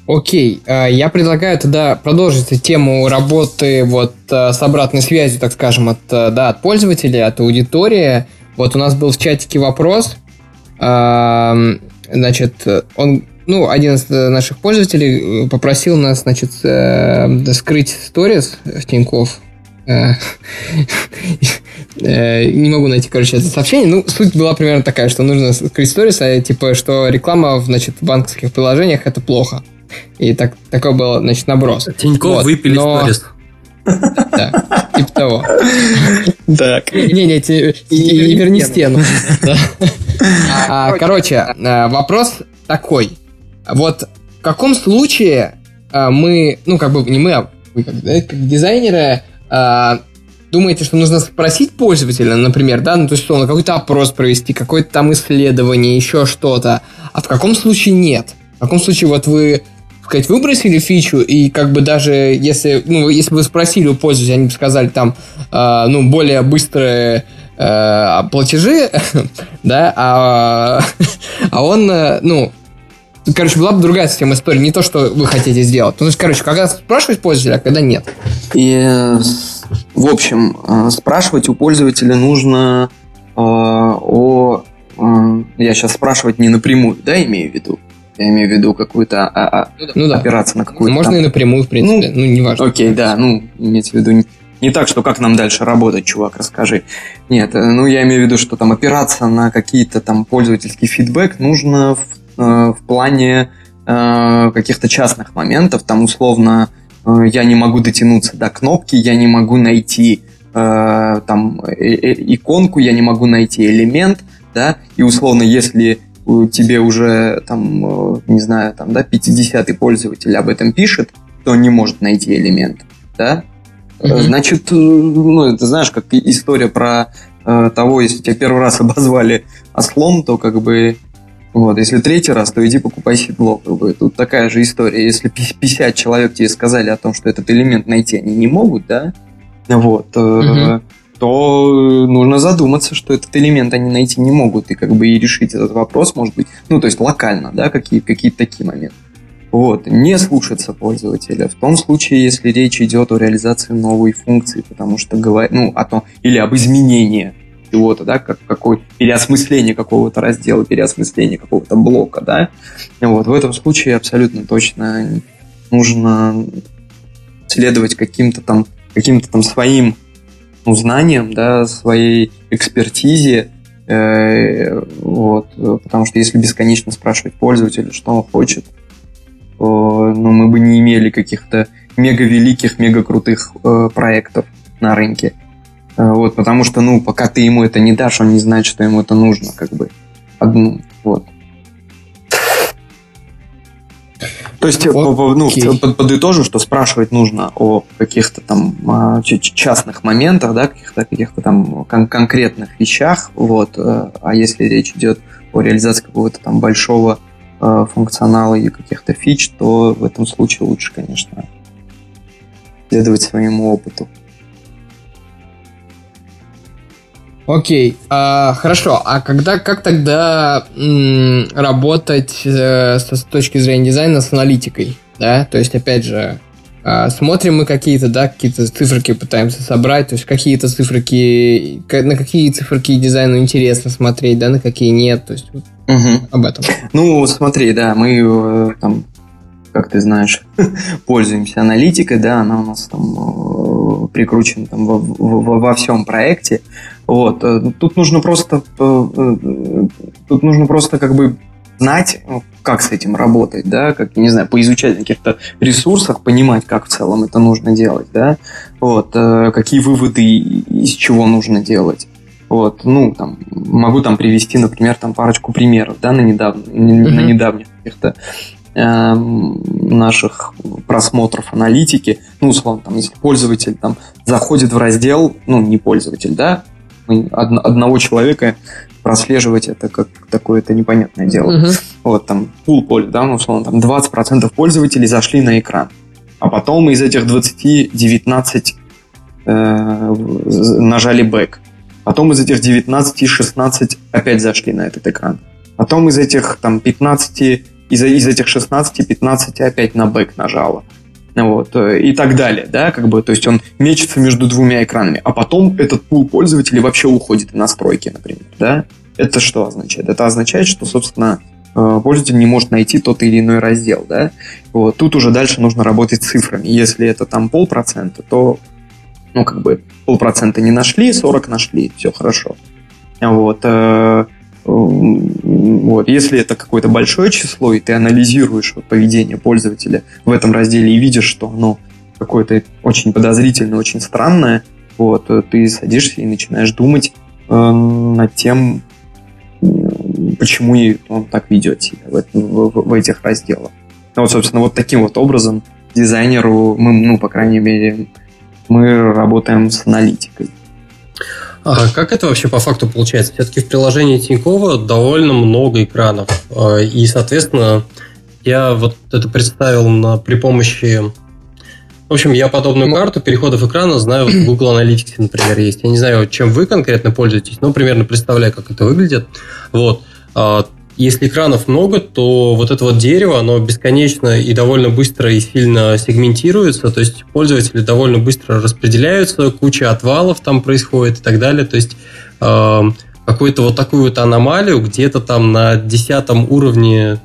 Окей, а, я предлагаю тогда продолжить тему работы вот а, с обратной связью, так скажем, от, а, да, от пользователя, от аудитории. Вот у нас был в чатике вопрос, значит, он, ну, один из наших пользователей попросил нас, значит, э, скрыть сторис в Тинькофф. Э, э, не могу найти, короче, это сообщение. Ну, суть была примерно такая, что нужно скрыть сторис, а типа, что реклама, значит, в банковских приложениях это плохо. И так, такой был, значит, наброс. Тинько вот, выпили но... сторис. Да, типа того. Так. Не-не, не верни стену. А, короче, а, вопрос такой. Вот в каком случае а, мы, ну, как бы не мы, а вы как, дизайнеры, думаете, что нужно спросить пользователя, например, да, ну, то есть, условно, какой-то опрос провести, какое-то там исследование, еще что-то, а в каком случае нет? В каком случае вот вы сказать, выбросили фичу, и как бы даже если, ну, если бы вы спросили у пользователя, они бы сказали там, э, ну, более быстрые э, платежи, да, а, а он, э, ну, короче, была бы другая система истории, не то, что вы хотите сделать. Ну, то есть, короче, когда спрашивать пользователя, а когда нет. И, в общем, э, спрашивать у пользователя нужно э, о... Э, я сейчас спрашивать не напрямую, да, имею в виду, я имею в виду какую-то а, а, ну, да. операцию на какую-то. Можно там... и напрямую, в принципе. Ну, ну неважно. Окей, да, ну, имеется в виду не, не так, что как нам дальше работать, чувак, расскажи. Нет, э, ну я имею в виду, что там опираться на какие-то там пользовательский фидбэк нужно в, э, в плане э, каких-то частных моментов. Там условно э, я не могу дотянуться до кнопки, я не могу найти э, там э, иконку, я не могу найти элемент, да, и условно, если тебе уже там, э, не знаю, там, да, 50-й пользователь об этом пишет, то он не может найти элемент, да? Mm-hmm. Значит, э, ну, это знаешь, как история про э, того, если тебя первый раз обозвали ослом, то как бы Вот, если третий раз, то иди покупай сидло. Как бы. Тут такая же история. Если 50 человек тебе сказали о том, что этот элемент найти они не могут, да, вот, угу. То нужно задуматься, что этот элемент они найти не могут, и как бы и решить этот вопрос, может быть, ну, то есть локально, да, какие, какие-то такие моменты. Вот, не слушаться пользователя. В том случае, если речь идет о реализации новой функции, потому что говорит, ну, о том, или об изменении чего-то, да, как какой переосмысление какого-то раздела, переосмысление какого-то блока, да. Вот в этом случае абсолютно точно нужно следовать каким-то там каким-то там своим ну, знаниям, да, своей экспертизе, э, вот, потому что если бесконечно спрашивать пользователя, что он хочет, то, ну, мы бы не имели каких-то мега великих, мега крутых э, проектов на рынке. Э, вот, потому что, ну, пока ты ему это не дашь, он не знает, что ему это нужно, как бы. Одну, вот. То есть, okay. ну, под, подытожу, что спрашивать нужно о каких-то там а, частных моментах, да, каких-то каких-то там кон- конкретных вещах, вот. Э, а если речь идет о реализации какого-то там большого э, функционала и каких-то фич, то в этом случае лучше, конечно, следовать своему опыту. Окей, а, хорошо. А когда, как тогда м, работать э, с, с точки зрения дизайна с аналитикой? Да, то есть, опять же, э, смотрим мы какие-то, да, какие-то циферки пытаемся собрать, то есть какие-то циферки, на какие циферки дизайну интересно смотреть, да, на какие нет, то есть вот угу. об этом. Ну, смотри, да, мы э, там как ты знаешь, пользуемся аналитикой, да, она у нас там э, прикручена там во, во, во всем проекте. Вот. Э, тут нужно просто э, тут нужно просто как бы знать, как с этим работать, да, как, не знаю, поизучать на каких-то ресурсах, понимать, как в целом это нужно делать, да, вот, какие выводы из чего нужно делать. Вот, ну, там, могу там привести, например, там парочку примеров, да, на, недавно, mm-hmm. на недавних каких-то э, наших просмотров аналитики. Ну, условно, там, если пользователь там заходит в раздел, ну, не пользователь, да, од- одного человека прослеживать это как такое-то непонятное дело. Uh-huh. Вот там пул поля, да, ну, условно, там 20% пользователей зашли на экран. А потом из этих 20 19 э, нажали back. Потом из этих 19 16 опять зашли на этот экран. Потом из этих там 15 из, из этих 16, 15 опять на бэк нажала. Вот, э, и так далее, да, как бы, то есть он мечется между двумя экранами, а потом этот пул пользователей вообще уходит в настройки, например, да. Это что означает? Это означает, что, собственно, э, пользователь не может найти тот или иной раздел, да. Вот, тут уже дальше нужно работать с цифрами. Если это там полпроцента, то, ну, как бы, полпроцента не нашли, 40 нашли, все хорошо. Вот, э, вот. Если это какое-то большое число, и ты анализируешь вот, поведение пользователя в этом разделе и видишь, что оно какое-то очень подозрительное, очень странное, вот, ты садишься и начинаешь думать э, над тем, почему он так ведет себя в, в, в этих разделах. Ну, вот, собственно, вот таким вот образом дизайнеру, мы, ну, по крайней мере, мы работаем с аналитикой. А как это вообще по факту получается? Все-таки в приложении Тинькова довольно много экранов. А, и, соответственно, я вот это представил на, при помощи... В общем, я подобную карту переходов экрана знаю вот в Google Analytics, например, есть. Я не знаю, чем вы конкретно пользуетесь, но примерно представляю, как это выглядит. Вот. Если экранов много, то вот это вот дерево, оно бесконечно и довольно быстро и сильно сегментируется, то есть пользователи довольно быстро распределяются, куча отвалов там происходит и так далее, то есть э, какую-то вот такую вот аномалию где-то там на десятом уровне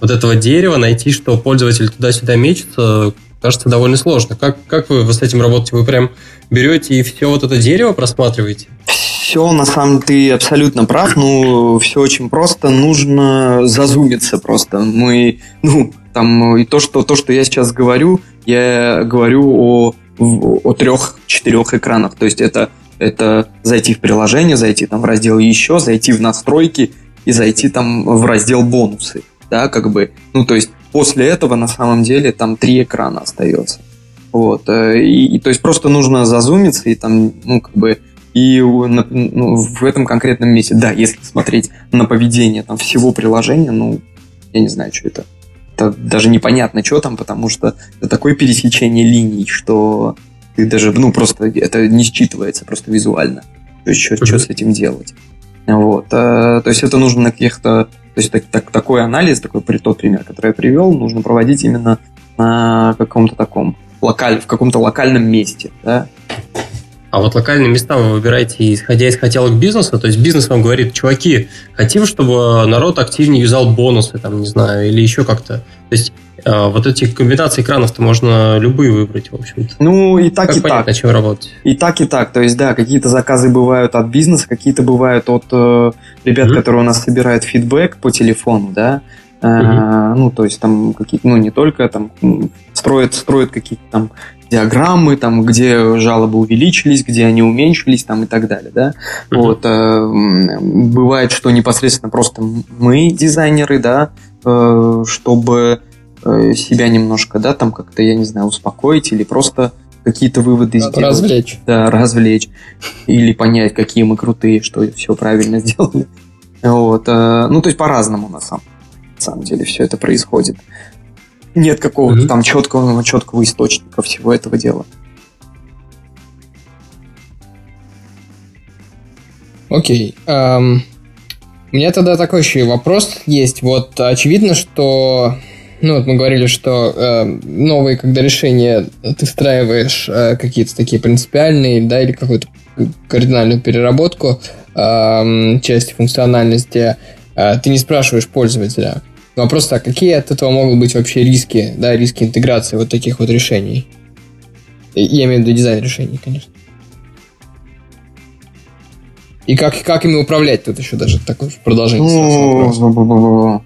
вот этого дерева найти, что пользователь туда-сюда мечется, кажется довольно сложно. Как, как вы с этим работаете? Вы прям берете и все вот это дерево просматриваете? все, на самом ты абсолютно прав. Ну, все очень просто. Нужно зазумиться просто. Мы, ну, там, и то, что, то, что я сейчас говорю, я говорю о, о трех-четырех экранах. То есть это, это зайти в приложение, зайти там в раздел еще, зайти в настройки и зайти там в раздел бонусы. Да, как бы, ну, то есть после этого на самом деле там три экрана остается. Вот. Э, и, и то есть просто нужно зазумиться и там, ну, как бы И ну, в этом конкретном месте, да, если смотреть на поведение там, всего приложения, ну, я не знаю, что это. Это даже непонятно, что там, потому что это такое пересечение линий, что ты даже, ну, просто это не считывается просто визуально. То есть, что, mm-hmm. что с этим делать. Вот. А, то есть, это нужно на каких-то... То есть, так, так, такой анализ, такой тот пример, который я привел, нужно проводить именно на каком-то таком локаль, в каком-то локальном месте, да, а вот локальные места вы выбираете, исходя из хотелок бизнеса, то есть бизнес вам говорит, чуваки, хотим, чтобы народ активнее юзал бонусы, там, не знаю, или еще как-то. То есть э, вот эти комбинации экранов-то можно любые выбрать, в общем-то. Ну, и так, как и понять, так. чем работать? И так, и так. То есть, да, какие-то заказы бывают от бизнеса, какие-то бывают от э, ребят, mm-hmm. которые у нас собирают фидбэк по телефону, да. Uh-huh. ну, то есть там какие-то, ну, не только там строят, строят какие-то там диаграммы, там, где жалобы увеличились, где они уменьшились, там, и так далее, да. Uh-huh. Вот, э, бывает, что непосредственно просто мы, дизайнеры, да, э, чтобы э, себя немножко, да, там, как-то, я не знаю, успокоить или просто какие-то выводы сделать. Развлечь. Да, развлечь. Или понять, какие мы крутые, что все правильно сделали. Вот, э, ну, то есть по-разному, на самом, на самом деле, все это происходит. Нет какого-то mm-hmm. там четкого, четкого источника всего этого дела. Окей. Okay. Um, у меня тогда такой еще вопрос есть. Вот очевидно, что ну вот мы говорили, что э, новые, когда решения ты встраиваешь э, какие-то такие принципиальные, да, или какую-то кардинальную переработку э, части функциональности, э, ты не спрашиваешь пользователя, Вопрос так, какие от этого могут быть вообще риски, да, риски интеграции вот таких вот решений? Я имею в виду дизайн решений, конечно. И как, как ими управлять тут еще даже такое продолжение ну,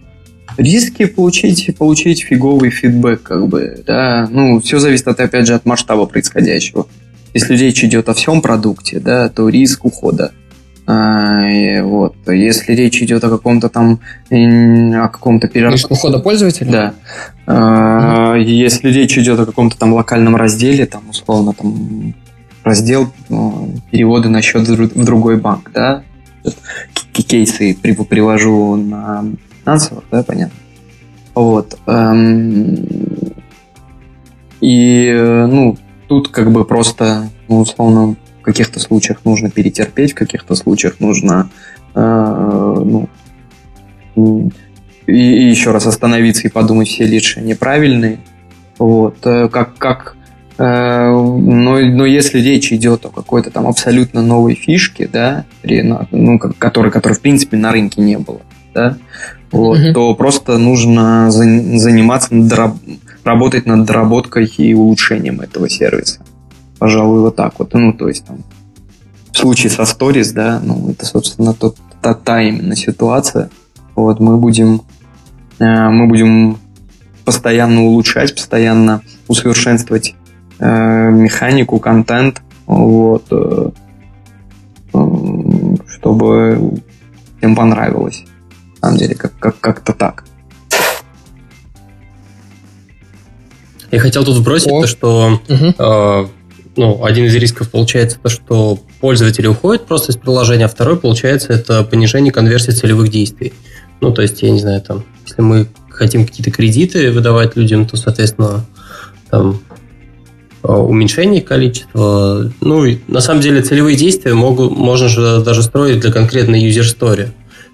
Риски получить, получить фиговый фидбэк, как бы, да. Ну, все зависит, от, опять же, от масштаба происходящего. Если речь идет о всем продукте, да, то риск ухода а, вот. Если речь идет о каком-то там о каком-то переработке... ухода пользователя? Да. mm Если речь идет о каком-то там локальном разделе, там условно там раздел ну, переводы на счет в другой банк, да, кейсы привожу на финансовых, да, понятно. Вот. Эм, и, ну, тут как бы просто, ну, условно, в каких-то случаях нужно перетерпеть, в каких-то случаях нужно э, ну, и, и еще раз остановиться и подумать, все ли решения правильные. Вот, э, как, как э, но, но если речь идет о какой-то там абсолютно новой фишке, да, ну, которой, которой в принципе на рынке не было, да, вот, mm-hmm. то просто нужно заниматься, работать над доработкой и улучшением этого сервиса. Пожалуй, вот так вот. Ну, то есть, там, в случае со Stories, да, ну, это, собственно, тот, та, та именно ситуация. Вот, мы будем, э, мы будем постоянно улучшать, постоянно усовершенствовать э, механику, контент, вот, э, э, чтобы всем понравилось. На самом деле, как, как, как-то так. Я хотел тут вбросить О. то, что угу. э, ну, один из рисков получается то, что пользователи уходят просто из приложения, а второй, получается, это понижение конверсии целевых действий. Ну, то есть, я не знаю, там, если мы хотим какие-то кредиты выдавать людям, то, соответственно, там, а, уменьшение количества. Ну, и на самом деле целевые действия могут, можно же даже строить для конкретной user story.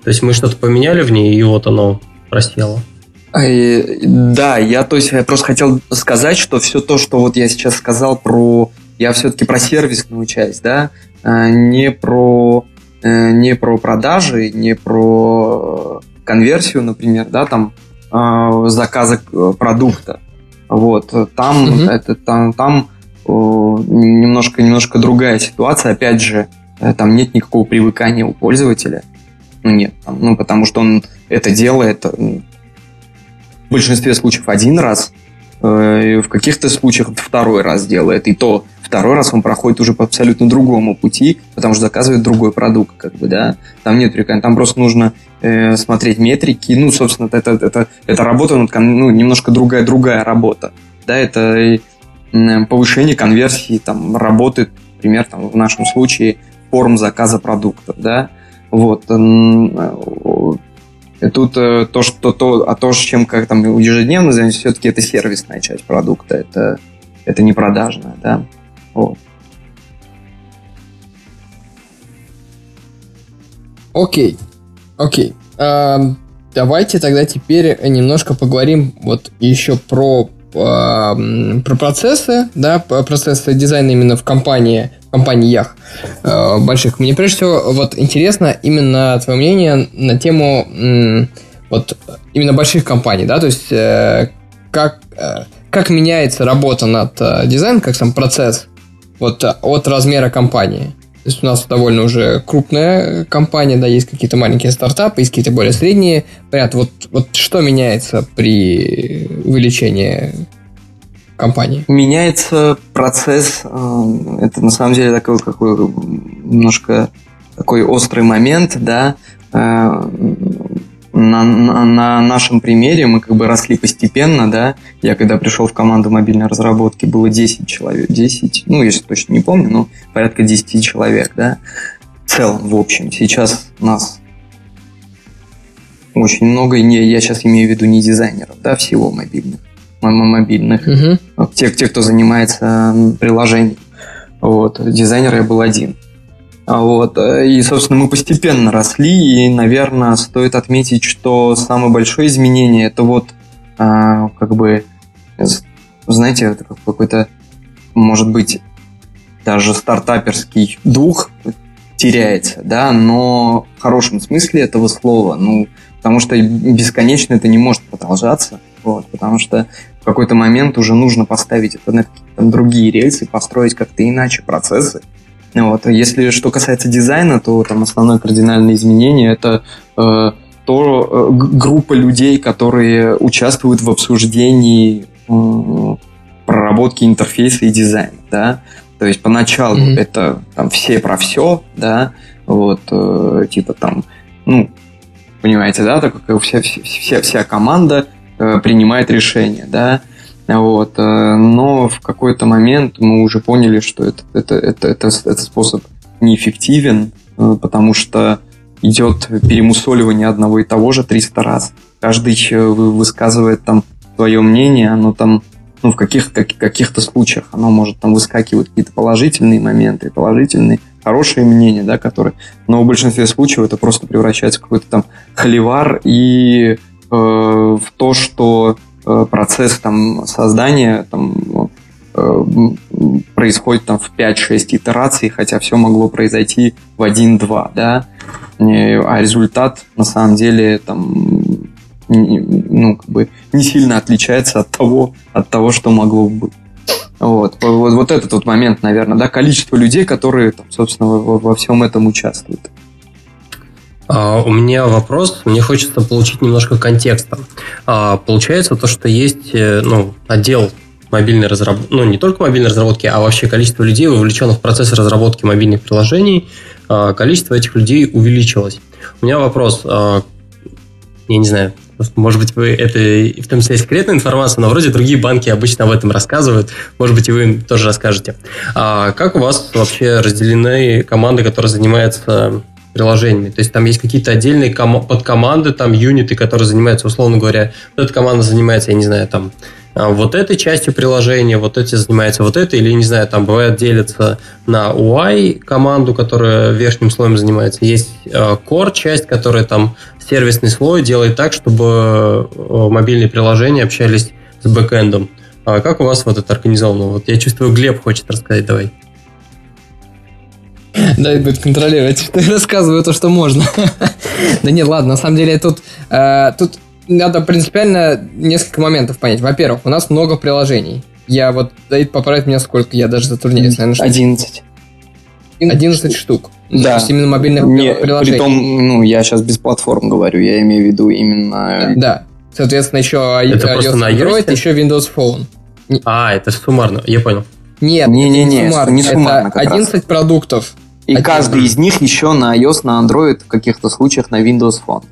То есть мы что-то поменяли в ней, и вот оно просело. Да, я то есть я просто хотел сказать, что все то, что вот я сейчас сказал про я все-таки про сервисную часть, да, а, не про, э, не про продажи, не про конверсию, например, да, там заказа э, продукта. Вот, там, угу. это, там, там немножко, немножко другая ситуация. Опять же, э, там нет никакого привыкания у пользователя. Ну, нет, там, ну, потому что он это делает в большинстве случаев один раз, в каких-то случаях второй раз делает. И то Второй раз он проходит уже по абсолютно другому пути, потому что заказывает другой продукт, как бы, да. Там нет прикольно, там просто нужно э, смотреть метрики. Ну, собственно, это, это, это работа, ну, немножко другая, другая работа. Да, это э, повышение конверсии, там, работы, например, там, в нашем случае, форм заказа продуктов, да. Вот. И тут то, что то, а то, чем как там ежедневно все-таки это сервисная часть продукта, это, это не продажная, да. Вот. Окей, окей. А, давайте тогда теперь немножко поговорим вот еще про про процессы, да, процессы дизайна именно в компании, компаниях а, больших. Мне прежде всего вот интересно именно твое мнение на тему вот именно больших компаний, да, то есть э, как э, как меняется работа над э, дизайном, как сам процесс вот от размера компании. То есть у нас довольно уже крупная компания, да, есть какие-то маленькие стартапы, есть какие-то более средние. Понятно, вот, вот что меняется при увеличении компании? Меняется процесс, э, это на самом деле такой какой немножко такой острый момент, да, э, на, на, на нашем примере мы как бы росли постепенно, да. Я когда пришел в команду мобильной разработки, было 10 человек, 10, ну, если точно не помню, но порядка 10 человек, да. В целом, в общем, сейчас нас очень много, не, я сейчас имею в виду не дизайнеров, да, всего мобильных, мобильных, угу. те, те, кто занимается приложением. Вот, дизайнер я был один. Вот. Э, и, собственно, мы постепенно росли, и, наверное, стоит отметить, что самое большое изменение это вот а, как бы, знаете, это какой-то, может быть, даже стартаперский дух теряется, да, но в хорошем смысле этого слова, ну, потому что бесконечно это не может продолжаться, вот, потому что в какой-то момент уже нужно поставить это на какие-то другие рельсы, построить как-то иначе процессы, вот. Если что касается дизайна, то там основное кардинальное изменение это э, то э, группа людей, которые участвуют в обсуждении э, проработки интерфейса и дизайна, да. То есть поначалу mm-hmm. это там все про все, да, вот э, типа там, ну понимаете, да, так как вся вся вся команда э, принимает решение, да. Вот. Э, но в какой-то момент мы уже поняли, что это, это, это, это, этот способ неэффективен, э, потому что идет перемусоливание одного и того же 300 раз. Каждый высказывает там свое мнение, оно там ну, в каких, как, каких-то случаях оно может там выскакивать какие-то положительные моменты, положительные, хорошие мнения, да, которые, но в большинстве случаев это просто превращается в какой-то там холивар и э, в то, что процесс там создания там, э, происходит там в 5-6 итераций, хотя все могло произойти в 1-2, да, а результат на самом деле там ну, как бы не сильно отличается от того, от того, что могло бы быть. Вот, вот, вот этот вот момент, наверное, да, количество людей, которые, там, собственно, во, во всем этом участвуют. Uh, у меня вопрос, мне хочется получить немножко контекста. Uh, получается то, что есть э, ну, отдел мобильной разработки, ну не только мобильной разработки, а вообще количество людей, вовлеченных в процесс разработки мобильных приложений, uh, количество этих людей увеличилось. У меня вопрос, я не знаю, может быть, вы это в том числе секретная информация, но вроде другие банки обычно об этом рассказывают. Может быть, и вы тоже расскажете. А как у вас вообще разделены команды, которые занимаются приложениями. То есть там есть какие-то отдельные ком- подкоманды, там юниты, которые занимаются, условно говоря, вот эта команда занимается, я не знаю, там а, вот этой частью приложения, вот эти занимаются вот этой, или, не знаю, там бывает делится на UI команду, которая верхним слоем занимается. Есть а, core часть, которая там сервисный слой делает так, чтобы а, мобильные приложения общались с бэкэндом. А как у вас вот это организовано? Вот я чувствую, Глеб хочет рассказать, давай. Да, будет контролировать, рассказываю то, что можно. Да нет, ладно, на самом деле тут, э, тут надо принципиально несколько моментов понять. Во-первых, у нас много приложений. Я вот, Давид поправит меня сколько, я даже затрудняюсь. Наверное, 11. 11 штук. Да. То есть именно мобильных Не, приложений. Притом, ну, я сейчас без платформ говорю, я имею в виду именно... Да. Соответственно, еще это iOS, Android, еще Windows Phone. А, это суммарно, я понял. Нет, не, не, не, суммарно. не суммарно. Это 11 раз. продуктов. И Один. каждый из них еще на iOS, на Android, в каких-то случаях на Windows Phone.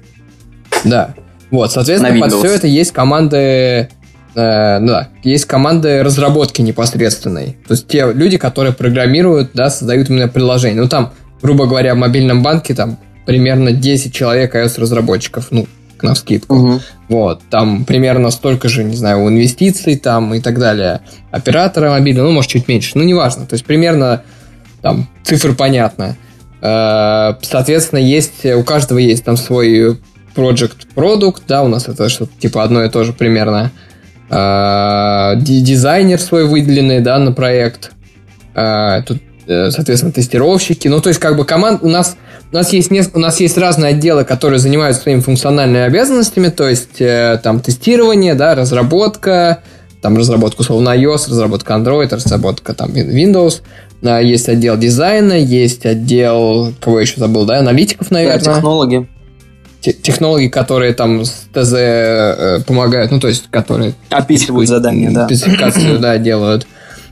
Да. Вот, соответственно, под все это есть команды Э, ну да, есть команды разработки непосредственной. То есть те люди, которые программируют, да, создают именно приложение. Ну там грубо говоря, в мобильном банке там примерно 10 человек iOS-разработчиков, ну, на вскидку. Угу. Вот, там примерно столько же, не знаю, инвестиций там и так далее. Оператора мобильного, ну, может, чуть меньше, ну, неважно. То есть, примерно там цифры понятны. Э, соответственно, есть, у каждого есть там свой project продукт, да, у нас это что-то типа одно и то же примерно. Э, дизайнер свой выделенный, да, на проект. Э, тут соответственно, тестировщики. Ну, то есть, как бы команд у нас у нас есть несколько, у нас есть разные отделы, которые занимаются своими функциональными обязанностями, то есть там тестирование, да, разработка, там разработка условно iOS, разработка Android, разработка там Windows. А, есть отдел дизайна, есть отдел, кого я еще забыл, да, аналитиков, наверное. Да, технологи. Технологии, которые там с ТЗ э, помогают, ну, то есть, которые... Описывают задания, да. Спецификацию, да, делают.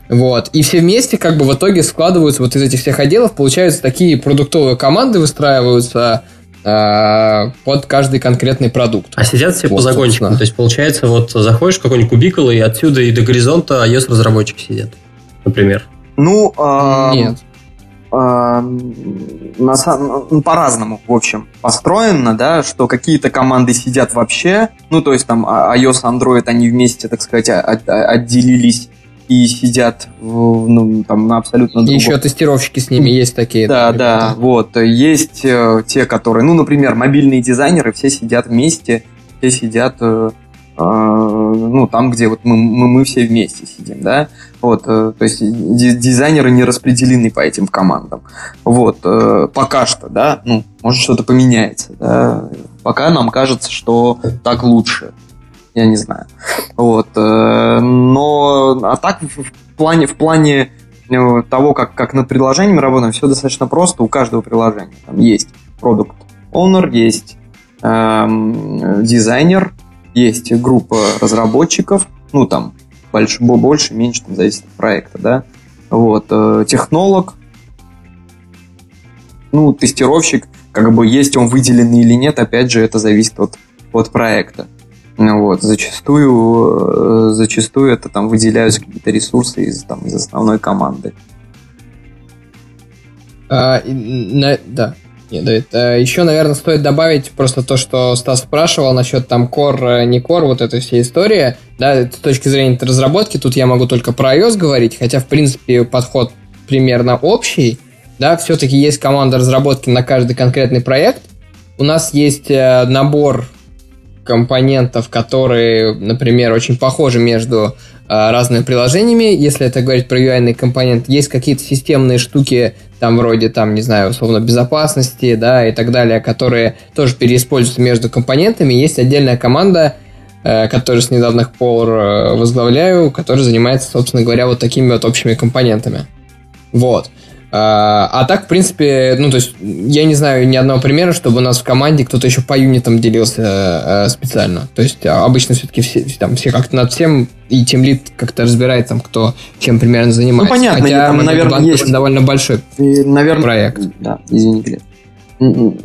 Вот. И все вместе как бы в итоге складываются вот из этих всех отделов, получаются такие продуктовые команды выстраиваются э, под каждый конкретный продукт. А сидят все вот, по загончикам. Собственно. То есть, получается, вот заходишь в какой-нибудь кубикл, и отсюда и до горизонта iOS-разработчики сидят, например. Ну, э, нет. Э, на, ну, по-разному, в общем, построено, да, что какие-то команды сидят вообще, ну, то есть там а, iOS, Android, они вместе, так сказать, отделились и сидят в, ну, там, на абсолютно другом... Еще тестировщики с ними есть такие. Да, да, да, вот. Есть э, те, которые, ну, например, мобильные дизайнеры, все сидят вместе, все сидят, э, э, ну, там, где вот мы, мы, мы все вместе сидим, да, вот, э, то есть дизайнеры не распределены по этим командам, вот, э, пока что, да, ну, может что-то поменяется, да, пока нам кажется, что так лучше, я не знаю. Вот. Э, но а так в плане, в плане того, как, как над приложением работаем, все достаточно просто у каждого приложения. Там есть продукт owner, есть эм, дизайнер, есть группа разработчиков, ну там больше, больше меньше, там зависит от проекта, да. Вот, э, технолог, ну, тестировщик, как бы есть он выделенный или нет, опять же, это зависит от, от проекта. Вот, зачастую, э, зачастую это там выделяются какие-то ресурсы из, там, из основной команды. А, на, да. Это, еще, наверное, стоит добавить просто то, что Стас спрашивал насчет там core, э, не core, вот этой всей истории. Да, с точки зрения разработки, тут я могу только про iOS говорить, хотя, в принципе, подход примерно общий. Да, все-таки есть команда разработки на каждый конкретный проект. У нас есть э, набор компонентов, которые, например, очень похожи между э, разными приложениями. Если это говорить про UI компонент, есть какие-то системные штуки, там вроде, там, не знаю, условно, безопасности, да, и так далее, которые тоже переиспользуются между компонентами. Есть отдельная команда, э, которую с недавних пор э, возглавляю, которая занимается, собственно говоря, вот такими вот общими компонентами. Вот. А, а так, в принципе, ну, то есть, я не знаю ни одного примера, чтобы у нас в команде кто-то еще по юнитам делился э, специально. То есть, а, обычно все-таки все, там, все как-то над всем, и тем лид как-то разбирает, там, кто чем примерно занимается. Ну, понятно, Хотя, там, наверное, есть... довольно большой и, наверное, проект. Да, извини, Глеб.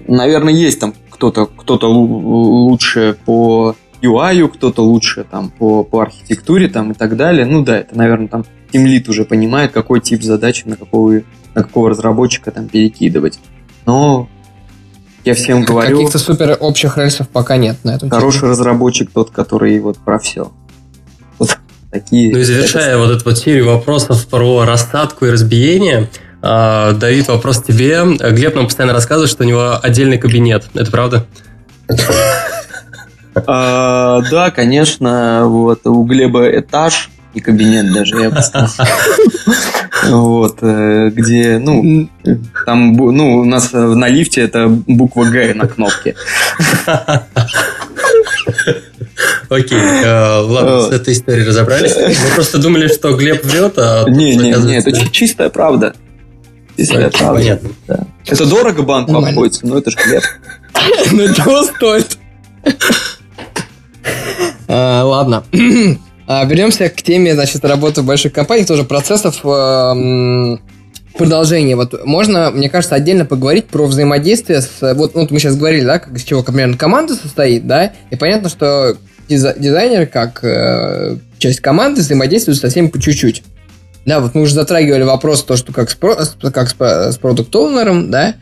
Наверное, есть там кто-то кто лучше по UI, кто-то лучше там по, по архитектуре там и так далее. Ну да, это, наверное, там тимлит уже понимает, какой тип задачи на какую на какого разработчика там перекидывать. Но я всем говорю... Каких-то супер общих рельсов пока нет на эту Хороший тему. разработчик тот, который вот про все. Вот такие... Ну и завершая это... вот эту вот серию вопросов про рассадку и разбиение, а, Давид, вопрос тебе. Глеб нам постоянно рассказывает, что у него отдельный кабинет. Это правда? А, да, конечно. Вот у Глеба этаж и кабинет даже, я бы сказал. Вот, э, где, ну, там, ну, у нас на лифте это буква Г на кнопке. Окей, э, ладно, с этой историей разобрались. Мы просто думали, что Глеб врет, а... Не, не, не, это чистая правда. Чистая правда. Понятно. Это дорого банку обходится, но это же Глеб. Ну, чего стоит? А, ладно. А, вернемся к теме, значит, работы больших компаниях, тоже процессов эм, продолжение. Вот можно, мне кажется, отдельно поговорить про взаимодействие с... Вот, вот мы сейчас говорили, да, как, из чего примерно команда состоит, да, и понятно, что дизайнер как э, часть команды взаимодействует со всеми по чуть-чуть. Да, вот мы уже затрагивали вопрос, то, что как с, как с, с продукт-оунером, да,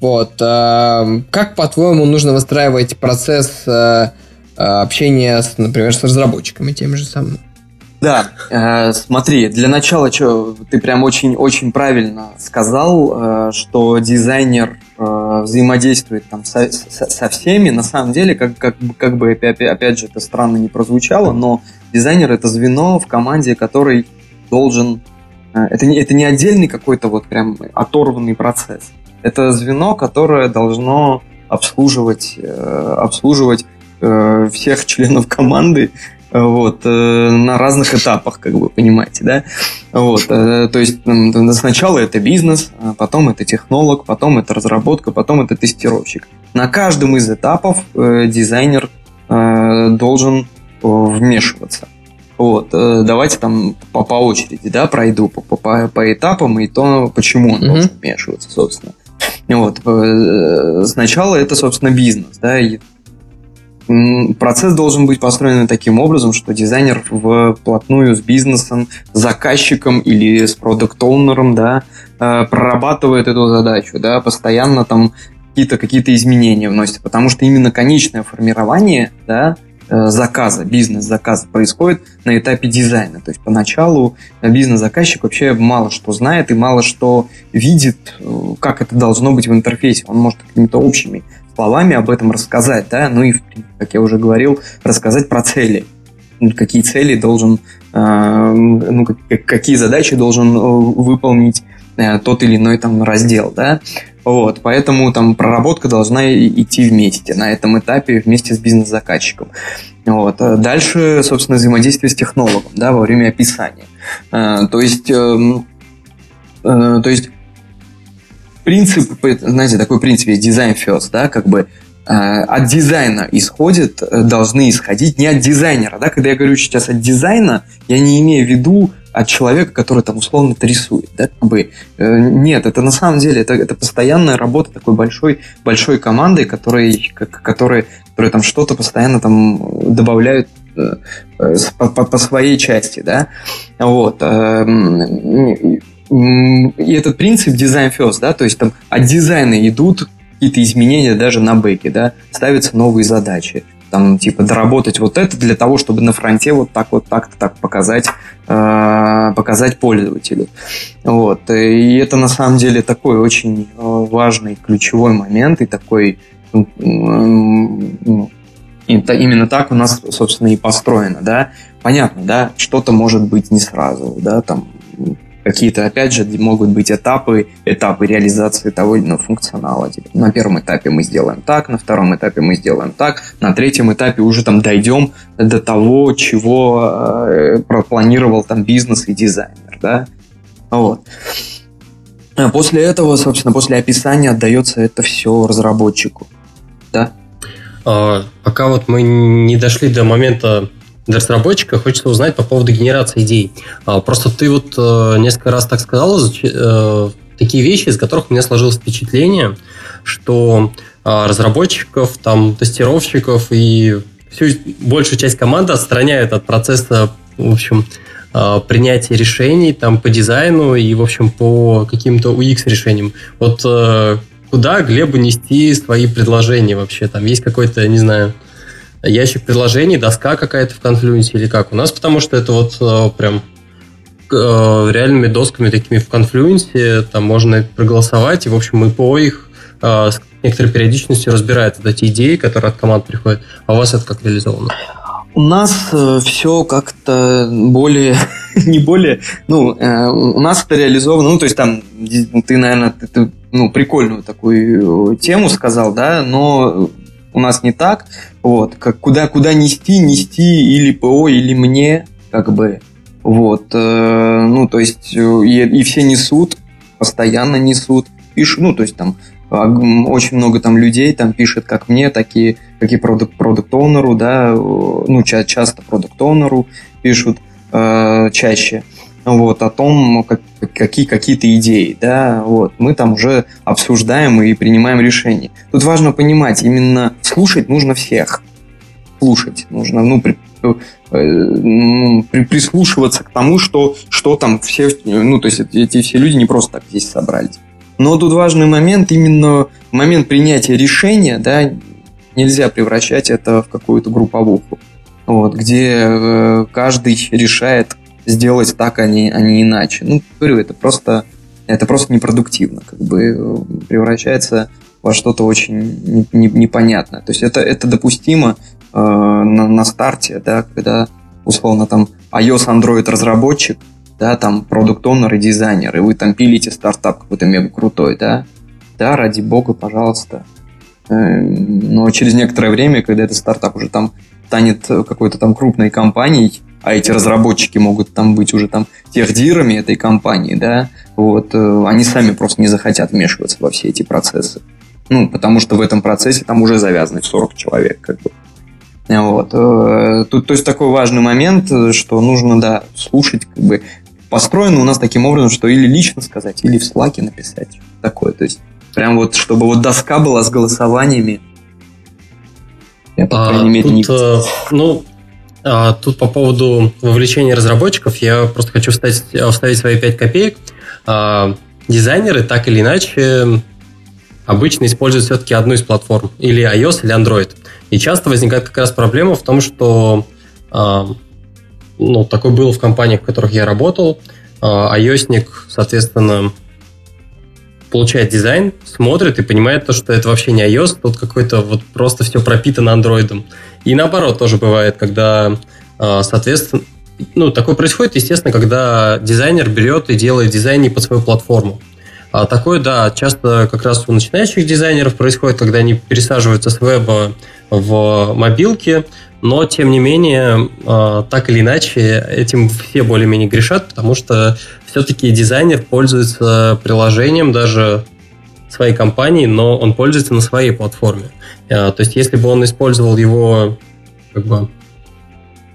вот, э, как, по-твоему, нужно выстраивать процесс э, э, общения, с, например, с разработчиками тем же самым? Да, э, смотри, для начала, что ты прям очень-очень правильно сказал, э, что дизайнер э, взаимодействует там со, со, со всеми. На самом деле, как, как, как бы опять, опять же это странно не прозвучало, но дизайнер это звено в команде, который должен... Э, это, не, это не отдельный какой-то вот прям оторванный процесс. Это звено, которое должно обслуживать, э, обслуживать э, всех членов команды вот, э, на разных этапах, как вы понимаете, да, вот, э, то есть сначала это бизнес, а потом это технолог, потом это разработка, потом это тестировщик. На каждом из этапов э, дизайнер должен вмешиваться. Вот, давайте там по, по очереди, да, пройду по, по, по этапам и то, почему он mm-hmm. должен вмешиваться, собственно. Вот, сначала это, собственно, бизнес, да, и Процесс должен быть построен таким образом, что дизайнер вплотную с бизнесом, с заказчиком или с продукт-оунером, да, э, прорабатывает эту задачу, да, постоянно там какие-то какие изменения вносит, потому что именно конечное формирование, да, э, заказа, бизнес-заказа происходит на этапе дизайна. То есть поначалу бизнес-заказчик вообще мало что знает и мало что видит, э, как это должно быть в интерфейсе. Он может какими-то общими словами об этом рассказать, да, ну и, как я уже говорил, рассказать про цели. Ну, какие цели должен, э, ну, какие задачи должен э, выполнить э, тот или иной там раздел, да. Вот, поэтому там проработка должна идти вместе на этом этапе вместе с бизнес-заказчиком. Вот. Дальше, собственно, взаимодействие с технологом, да, во время описания. То есть, эм, то есть принцип, знаете, такой принцип есть дизайн first, да, как бы э, от дизайна исходит, э, должны исходить не от дизайнера, да, когда я говорю сейчас от дизайна, я не имею в виду от человека, который там условно это рисует, да, как бы, э, нет, это на самом деле, это, это постоянная работа такой большой, большой командой, которой, которые, которые там что-то постоянно там добавляют по, по, по своей части, да, вот, э, и этот принцип дизайн first, да, то есть там от дизайна идут какие-то изменения даже на бэке, да, ставятся новые задачи. Там, типа, доработать вот это для того, чтобы на фронте вот так вот так-то так показать, э, показать пользователю. Вот. И это на самом деле такой очень э, важный, ключевой момент и такой ну, именно так у нас, собственно, и построено, да. Понятно, да, что-то может быть не сразу, да, там какие-то, опять же, могут быть этапы, этапы реализации того или иного функционала. Типа, на первом этапе мы сделаем так, на втором этапе мы сделаем так, на третьем этапе уже там дойдем до того, чего э, пропланировал там бизнес и дизайнер, да. Вот. А после этого, собственно, после описания отдается это все разработчику, да. А, пока вот мы не дошли до момента для разработчика хочется узнать по поводу генерации идей. Просто ты вот несколько раз так сказал э, такие вещи, из которых у меня сложилось впечатление, что разработчиков, там, тестировщиков и всю большую часть команды отстраняют от процесса, в общем, принятия решений там по дизайну и, в общем, по каким-то UX решениям. Вот куда Глебу нести свои предложения вообще? Там есть какой-то, не знаю, ящик предложений, доска какая-то в конфлюенсе или как у нас, потому что это вот э, прям э, реальными досками такими в конфлюенсе, там можно проголосовать, и, в общем, ИПО их э, с некоторой периодичностью разбирает вот эти идеи, которые от команд приходят. А у вас это как реализовано? У нас все как-то более, не более, ну, у нас это реализовано, ну, то есть там ты, наверное, ты, ты, ну, прикольную такую тему сказал, да, но у нас не так. Вот, как куда, куда нести, нести или ПО, или мне, как бы. Вот, э, ну, то есть, э, и, и все несут, постоянно несут, пишут, ну, то есть там очень много там людей там пишет, как мне, такие, как и продукт, продукт оунеру да, ну, ча- часто продукт оунеру пишут э, чаще вот, о том, как, какие какие-то идеи, да, вот, мы там уже обсуждаем и принимаем решения. Тут важно понимать, именно слушать нужно всех, слушать нужно, ну, при, ну, прислушиваться к тому, что, что там все, ну, то есть эти все люди не просто так здесь собрались. Но тут важный момент, именно момент принятия решения, да, нельзя превращать это в какую-то групповуху, вот, где э, каждый решает сделать так, а не, а не иначе. Ну, говорю, это просто, это просто непродуктивно, как бы э, превращается во что-то очень не, не, непонятное. То есть это, это допустимо э, на, на старте, да, когда условно там iOS Android разработчик, да, там продукт онер и дизайнер, и вы там пилите стартап какой-то мега крутой, да, да, ради бога, пожалуйста. Э, но через некоторое время, когда этот стартап уже там станет какой-то там крупной компанией, а эти разработчики могут там быть уже там техдирами этой компании, да, вот, э, они сами просто не захотят вмешиваться во все эти процессы. Ну, потому что в этом процессе там уже завязаны 40 человек, как бы. Вот. Э, тут, то есть такой важный момент, что нужно, да, слушать, как бы, построено у нас таким образом, что или лично сказать, или в слаке написать. Такое, то есть прям вот, чтобы вот доска была с голосованиями. Я, по а, крайней мере, тут, не... Э, ну, а, тут по поводу вовлечения разработчиков я просто хочу вставить, вставить свои 5 копеек. А, дизайнеры так или иначе обычно используют все-таки одну из платформ, или iOS, или Android. И часто возникает как раз проблема в том, что а, ну, такое было в компаниях, в которых я работал. А, iOSник, соответственно, получает дизайн, смотрит и понимает то, что это вообще не iOS, тут какой-то вот просто все пропитано андроидом. И наоборот тоже бывает, когда, а, соответственно, ну, такое происходит, естественно, когда дизайнер берет и делает дизайн не под свою платформу. А такое, да, часто как раз у начинающих дизайнеров происходит, когда они пересаживаются с веба в мобилки, но, тем не менее, а, так или иначе, этим все более-менее грешат, потому что все-таки дизайнер пользуется приложением даже своей компании, но он пользуется на своей платформе. А, то есть, если бы он использовал его как бы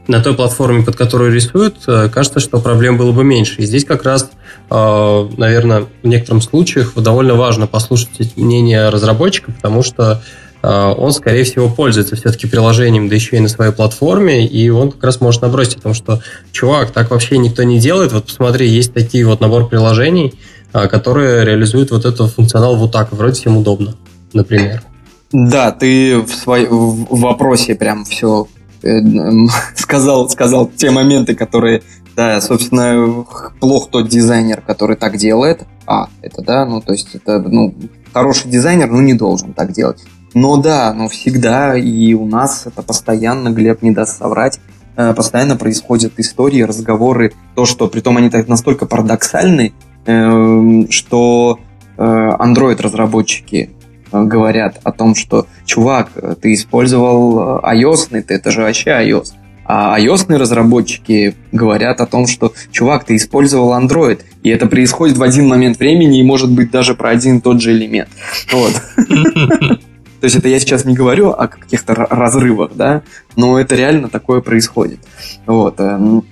на той платформе, под которую рисует, э, кажется, что проблем было бы меньше. И здесь как раз, а, наверное, в некоторых случаях довольно важно послушать мнение разработчика, потому что он, скорее всего, пользуется все-таки приложением, да еще и на своей платформе, и он как раз может набросить о том, что, чувак, так вообще никто не делает, вот посмотри, есть такие вот набор приложений, а, которые реализуют вот этот функционал вот так, вроде всем удобно, например. Да, ты в, свой, в вопросе прям все э, сказал, сказал те моменты, которые, да, собственно, плох тот дизайнер, который так делает. А, это да, ну, то есть это, ну, хороший дизайнер, ну, не должен так делать. Но да, но всегда и у нас это постоянно, Глеб не даст соврать, э, постоянно происходят истории, разговоры, то, что при том они так настолько парадоксальны, эм, что э, Android-разработчики э, говорят о том, что, чувак, ты использовал iOS, ты это же вообще iOS. А iOS разработчики говорят о том, что, чувак, ты использовал Android, и это происходит в один момент времени, и может быть даже про один и тот же элемент. Вот. То есть это я сейчас не говорю о каких-то разрывах, да, но это реально такое происходит. Вот. Эм,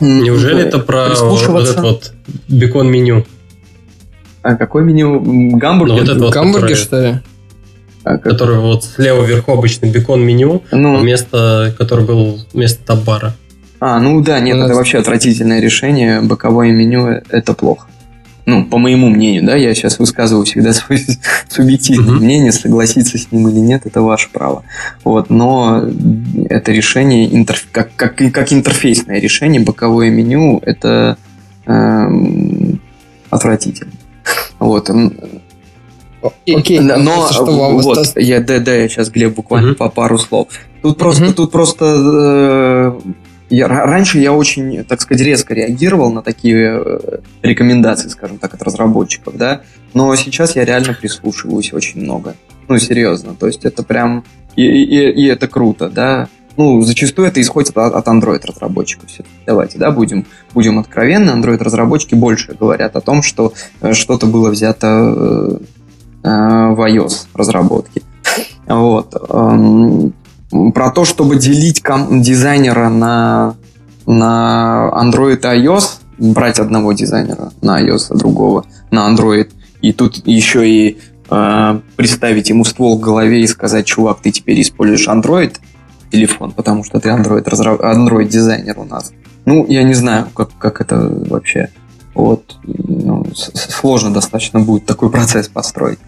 Неужели это про вот этот вот бекон-меню? А какое меню? Гамбургер? Ну, вот это вот, Гамбургер, что ли? А, который вот слева вверху обычный бекон-меню, ну, вместо, который был вместо табара. А, ну да, нет, это вообще отвратительное решение. Боковое меню – это плохо ну, по моему мнению, да, я сейчас высказываю всегда свое субъективное uh-huh. мнение, согласиться с ним или нет, это ваше право. Вот, но это решение, интерф... как, как, как интерфейсное решение, боковое меню, это эм, отвратительно. Вот. Окей, но, но что вот, осталось... я, да, да, я сейчас, Глеб, буквально uh-huh. по пару слов. Тут просто, uh-huh. тут просто э, раньше я очень, так сказать, резко реагировал на такие э, рекомендации, скажем так, от разработчиков, да, но сейчас я реально прислушиваюсь очень много. Ну, серьезно, то есть это прям... И, и, и это круто, да. Ну, зачастую это исходит от, от Android-разработчиков. Давайте, да, будем, будем откровенны. Android-разработчики больше говорят о том, что э, что-то было взято э, в iOS разработке. Вот. Про то, чтобы делить дизайнера на, на Android и iOS, брать одного дизайнера на iOS, а другого на Android, и тут еще и э, приставить ему ствол к голове и сказать, чувак, ты теперь используешь Android, телефон, потому что ты Android. Android дизайнер у нас. Ну, я не знаю, как, как это вообще. Вот, ну, сложно достаточно будет такой процесс построить.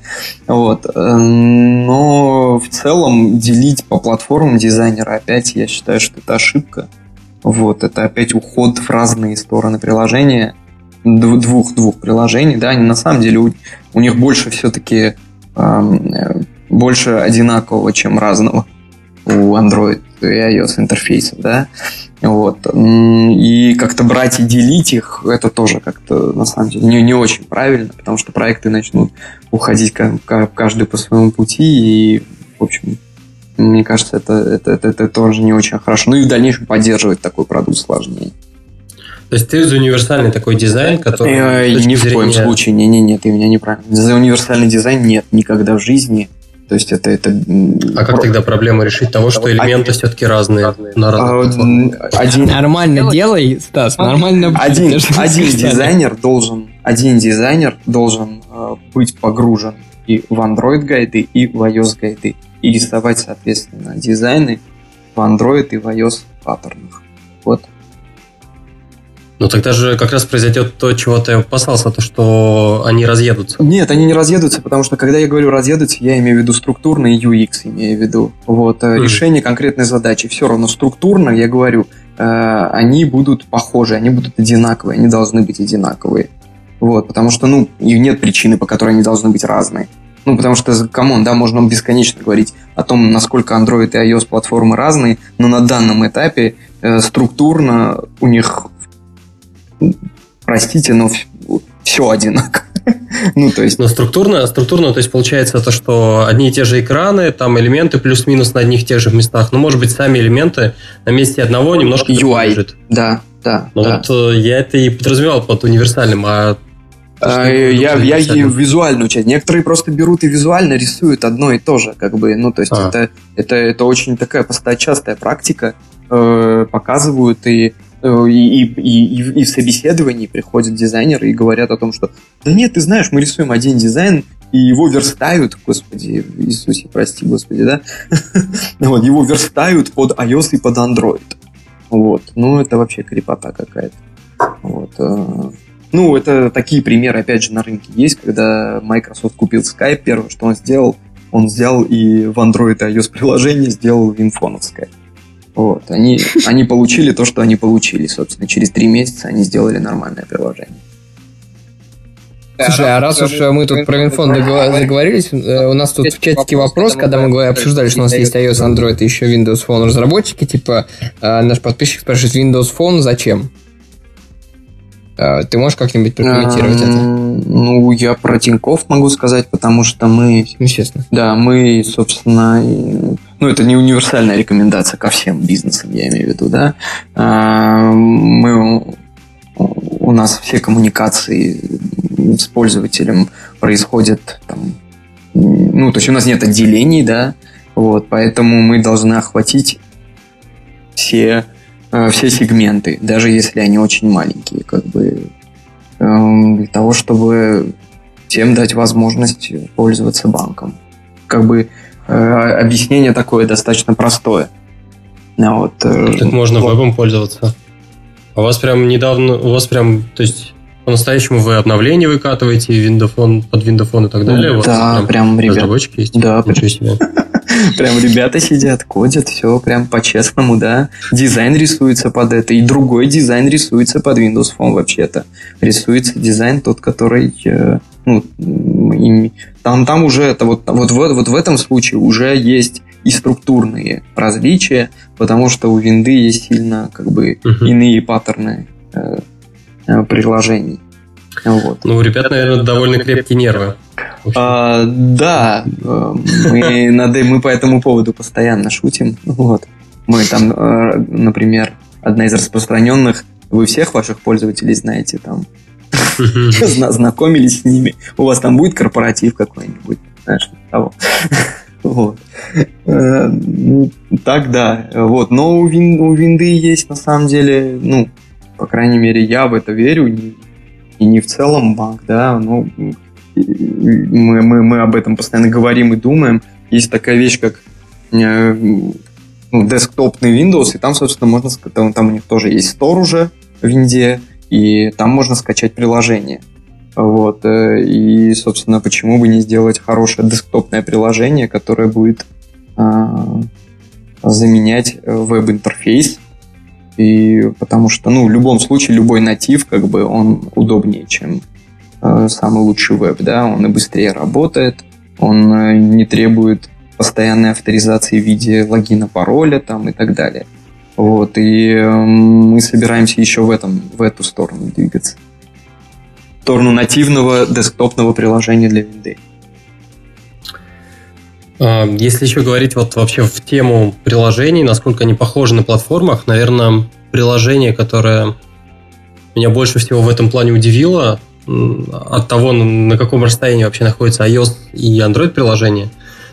Вот. Но в целом делить по платформам дизайнера опять я считаю, что это ошибка. Вот, это опять уход в разные стороны приложения, двух-двух приложений, да, они на самом деле у, у них больше все-таки э, больше одинакового, чем разного у Android и iOS интерфейсов, да, вот. И как-то брать и делить их, это тоже как-то, на самом деле, не, не очень правильно, потому что проекты начнут уходить каждый по своему пути, и, в общем, мне кажется, это, это, это, это тоже не очень хорошо. Ну и в дальнейшем поддерживать такой продукт сложнее. То есть ты за универсальный такой дизайн, который... Э, ни в зрения... коем случае, не-не-не, ты меня неправильно. За универсальный дизайн нет, никогда в жизни то есть это... это а как тогда проблему решить того, что элементы один, все-таки разные на разных а, один, Нормально делай, Стас, нормально. Один, один дизайнер должен, один дизайнер должен э, быть погружен и в Android гайды, и в iOS гайды, и рисовать, соответственно, дизайны в Android и в iOS паттернах. Вот ну тогда же как раз произойдет то, чего ты опасался, то, что они разъедутся. Нет, они не разъедутся, потому что когда я говорю разъедутся, я имею в виду структурный UX, имею в виду. Вот, mm. решение конкретной задачи. Все равно структурно, я говорю, э, они будут похожи, они будут одинаковые, они должны быть одинаковые. Вот, потому что, ну, и нет причины, по которой они должны быть разные. Ну, потому что, come on, да, можно бесконечно говорить о том, насколько Android и iOS платформы разные, но на данном этапе э, структурно у них простите, но все одинаково. ну, то есть... Но структурно, структурно, то есть получается то, что одни и те же экраны, там элементы плюс-минус на одних и тех же местах, но, может быть, сами элементы на месте одного немножко UI, лежит. да, да. Ну, да. вот э, я это и подразумевал под универсальным, а а, я, я визуальную часть. Некоторые просто берут и визуально рисуют одно и то же, как бы, ну, то есть а. это, это, это очень такая частая практика, э, показывают и и, и, и, и в собеседовании приходят дизайнеры и говорят о том, что да нет, ты знаешь, мы рисуем один дизайн, и его верстают, господи, Иисусе, прости, господи, да? вот, его верстают под iOS и под Android. Вот, ну это вообще крепота какая-то. Вот. Э, ну, это такие примеры, опять же, на рынке есть, когда Microsoft купил Skype, первое, что он сделал, он взял и в Android и iOS приложение сделал винфоновское. Вот. Они, они получили то, что они получили, собственно. Через три месяца они сделали нормальное приложение. Слушай, а раз уж мы тут про Винфон договорились, э, у нас тут в чатике вопрос, когда мы обсуждали, что у нас есть iOS, Android и еще Windows Phone разработчики, типа, э, наш подписчик спрашивает, Windows Phone зачем? Э, ты можешь как-нибудь прокомментировать это? Ну, я про Тинькофф могу сказать, потому что мы... Естественно. Да, мы, собственно, ну, это не универсальная рекомендация ко всем бизнесам, я имею в виду, да. А, мы, у нас все коммуникации с пользователем происходят там, ну, то есть у нас нет отделений, да, вот, поэтому мы должны охватить все, все сегменты, даже если они очень маленькие, как бы, эм, для того, чтобы всем дать возможность пользоваться банком. Как бы Э, объяснение такое достаточно простое. Вот. Э, так можно вот. вебом пользоваться. А у вас прям недавно, у вас прям, то есть по-настоящему вы обновления выкатываете Windows под Windows и так далее? Да, прям, прям ребята. Разработчики есть? Да, Ничего себе. Прям ребята сидят, кодят, все прям по-честному, да. Дизайн рисуется под это, и другой дизайн рисуется под Windows Phone вообще-то. Рисуется дизайн тот, который э, ну, там, там уже это вот, вот, вот, вот в этом случае уже есть и структурные различия, потому что у винды есть сильно как бы угу. иные паттерны э, э, приложений. Вот. Ну, у ребят, наверное, довольно крепкие нервы. А, да, э, мы, над, мы по этому поводу постоянно шутим. Вот. Мы там, э, например, одна из распространенных, вы всех ваших пользователей знаете, там, знакомились с ними. У вас там будет корпоратив какой-нибудь, знаешь, того. Вот. Э, ну, так да. Вот. Но у, вин, у винды есть на самом деле, ну, по крайней мере, я в это верю, и, не в целом банк, да, но мы, мы, мы об этом постоянно говорим и думаем. Есть такая вещь, как э, ну, десктопный Windows, и там, собственно, можно там, там у них тоже есть Store уже в Винде, и там можно скачать приложение. Вот, э, и, собственно, почему бы не сделать хорошее десктопное приложение, которое будет а, заменять веб-интерфейс, и потому что, ну, в любом случае, любой натив, как бы, он удобнее, чем э, самый лучший веб, да, он и быстрее работает, он э, не требует постоянной авторизации в виде логина, пароля там и так далее. Вот, и э, мы собираемся еще в, этом, в эту сторону двигаться. В сторону нативного десктопного приложения для винды. А, если еще говорить вот вообще в тему приложений, насколько они похожи на платформах, наверное, приложение, которое меня больше всего в этом плане удивило, от того, на каком расстоянии вообще находится iOS и Android приложение,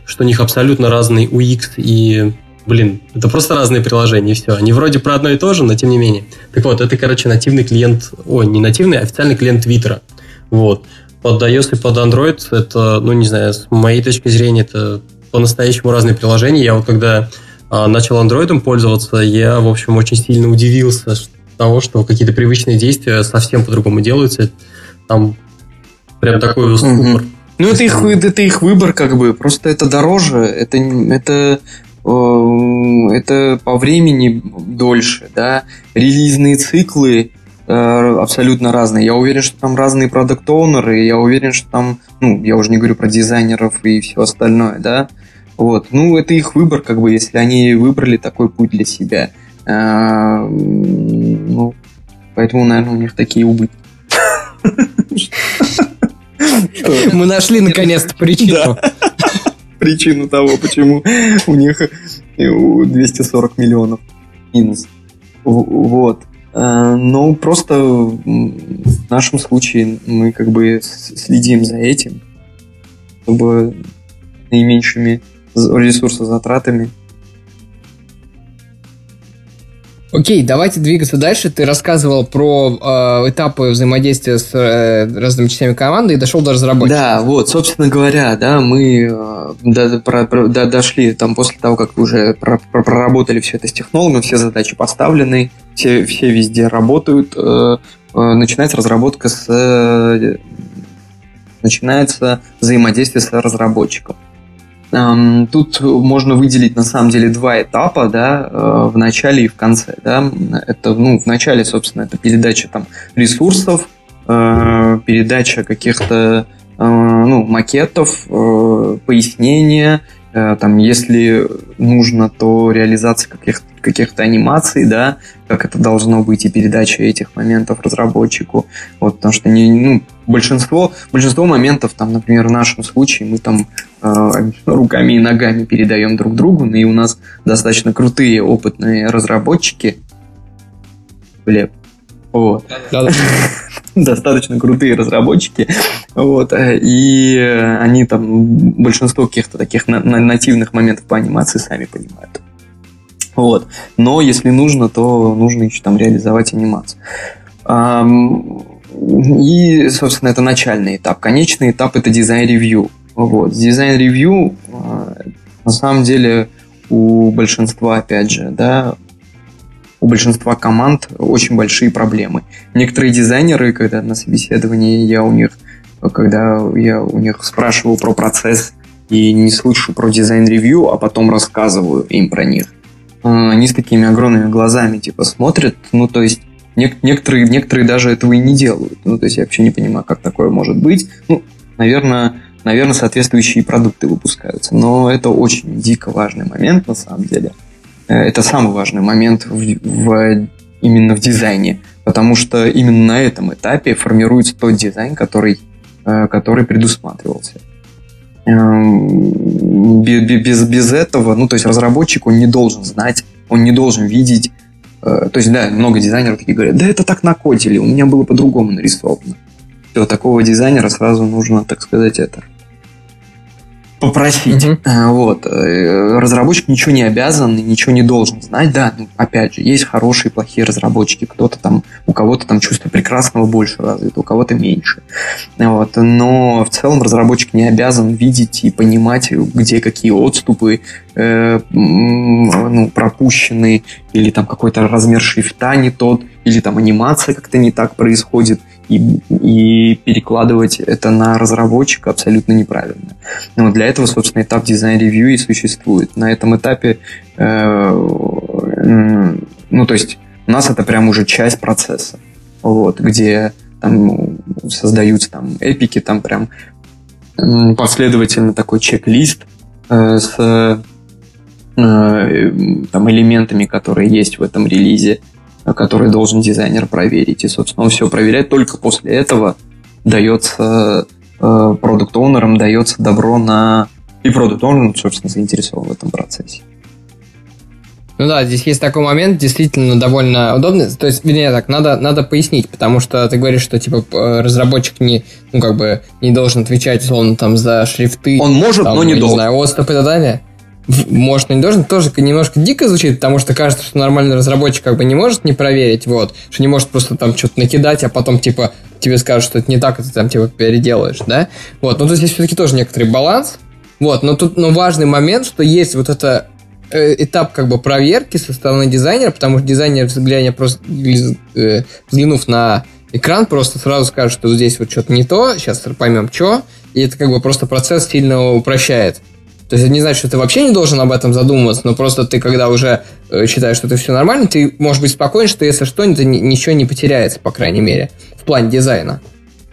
что у них абсолютно разный UX и Блин, это просто разные приложения, и все. Они вроде про одно и то же, но тем не менее. Так вот, это, короче, нативный клиент, ой, не нативный, а официальный клиент Твиттера. Вот. Под iOS и под Android это, ну, не знаю, с моей точки зрения, это по-настоящему разные приложения. Я вот когда а, начал Android пользоваться, я, в общем, очень сильно удивился того, что какие-то привычные действия совсем по-другому делаются. Там прям такой ступор. Ну, это их, это их выбор, как бы. Просто это дороже. Это, это Эм, это по времени дольше, да, релизные циклы э, абсолютно разные. Я уверен, что там разные продукт оунеры я уверен, что там, ну, я уже не говорю про дизайнеров и все остальное, да, вот, ну, это их выбор, как бы, если они выбрали такой путь для себя. Э, ну, поэтому, наверное, у них такие убытки. Мы нашли наконец-то причину причину того, почему у них 240 миллионов минус. Вот. Э, но просто в нашем случае мы как бы следим за этим, чтобы наименьшими ресурсозатратами Окей, давайте двигаться дальше. Ты рассказывал про э, этапы взаимодействия с э, разными частями команды и дошел до разработчиков. Да, вот, собственно говоря, да, мы э, до, про, про, до, дошли там после того, как уже про, про, проработали все это с технологами, все задачи поставлены, все, все везде работают, э, э, начинается разработка с... Э, начинается взаимодействие с разработчиком. Тут можно выделить на самом деле два этапа, да, э, в начале и в конце, да. Это, ну, в начале, собственно, это передача там ресурсов, э, передача каких-то э, ну, макетов, пояснения, там, если нужно, то реализация каких-то каких-то анимаций, да, как это должно быть, и передача этих моментов разработчику. Вот, потому что не, ну, большинство, большинство моментов, там, например, в нашем случае мы там руками и ногами передаем друг другу, и у нас достаточно крутые, опытные разработчики. Блин. Вот. Достаточно крутые разработчики. Вот. И они там большинство каких-то таких нативных моментов по анимации сами понимают. Вот. Но если нужно, то нужно еще там реализовать анимацию. И, собственно, это начальный этап. Конечный этап это дизайн-ревью. Вот. Дизайн-ревью а, на самом деле у большинства, опять же, да, у большинства команд очень большие проблемы. Некоторые дизайнеры, когда на собеседовании я у них, когда я у них спрашивал про процесс и не слышу про дизайн-ревью, а потом рассказываю им про них, а, они с такими огромными глазами типа смотрят, ну то есть нек- некоторые, некоторые даже этого и не делают. Ну то есть я вообще не понимаю, как такое может быть. Ну, наверное, наверное, соответствующие продукты выпускаются. Но это очень дико важный момент на самом деле. Э, это самый важный момент в, в, именно в дизайне, потому что именно на этом этапе формируется тот дизайн, который, э, который предусматривался. Эм, без, без этого, ну, то есть разработчик, он не должен знать, он не должен видеть. Э, то есть, да, много дизайнеров такие говорят, да это так накодили, у меня было по-другому нарисовано. Все, такого дизайнера сразу нужно, так сказать, это попросить. Угу. Вот. Э, разработчик ничего не обязан, ничего не должен знать. Да, ну, опять же, есть хорошие и плохие разработчики. Кто-то там, у кого-то там чувство прекрасного больше развито, у кого-то меньше. Вот. Но в целом разработчик не обязан видеть и понимать, где какие отступы э, ну, пропущены, или там какой-то размер шрифта не тот, или там анимация как-то не так происходит и, и перекладывать это на разработчика абсолютно неправильно. Но для этого, собственно, этап дизайн-ревью и существует. На этом этапе, э, ну, то есть, у нас это прям уже часть процесса, вот, где там создаются там эпики, там прям последовательно такой чек-лист э, с э, там элементами, которые есть в этом релизе, который должен дизайнер проверить. И, собственно, он все проверяет. Только после этого дается э, продукт-оунерам, дается добро на... И продукт-оунер, собственно, заинтересован в этом процессе. Ну да, здесь есть такой момент, действительно довольно удобный. То есть, вернее, так, надо, надо пояснить, потому что ты говоришь, что типа разработчик не, ну, как бы, не должен отвечать, условно, там, за шрифты. Он может, там, но не должен. Не знаю, отступ и так далее может, не должен, тоже немножко дико звучит, потому что кажется, что нормальный разработчик как бы не может не проверить, вот, что не может просто там что-то накидать, а потом, типа, тебе скажут, что это не так, ты там, типа, переделаешь, да? Вот, ну, то есть все-таки тоже некоторый баланс, вот, но тут, но важный момент, что есть вот это э, этап как бы проверки со стороны дизайнера, потому что дизайнер, взглянув, просто, э, взглянув на экран, просто сразу скажет, что здесь вот что-то не то, сейчас поймем, что, и это как бы просто процесс сильно упрощает. То есть это не значит, что ты вообще не должен об этом задумываться, но просто ты, когда уже э, считаешь, что это все нормально, ты можешь быть спокоен, что если что, то ничего не потеряется, по крайней мере, в плане дизайна.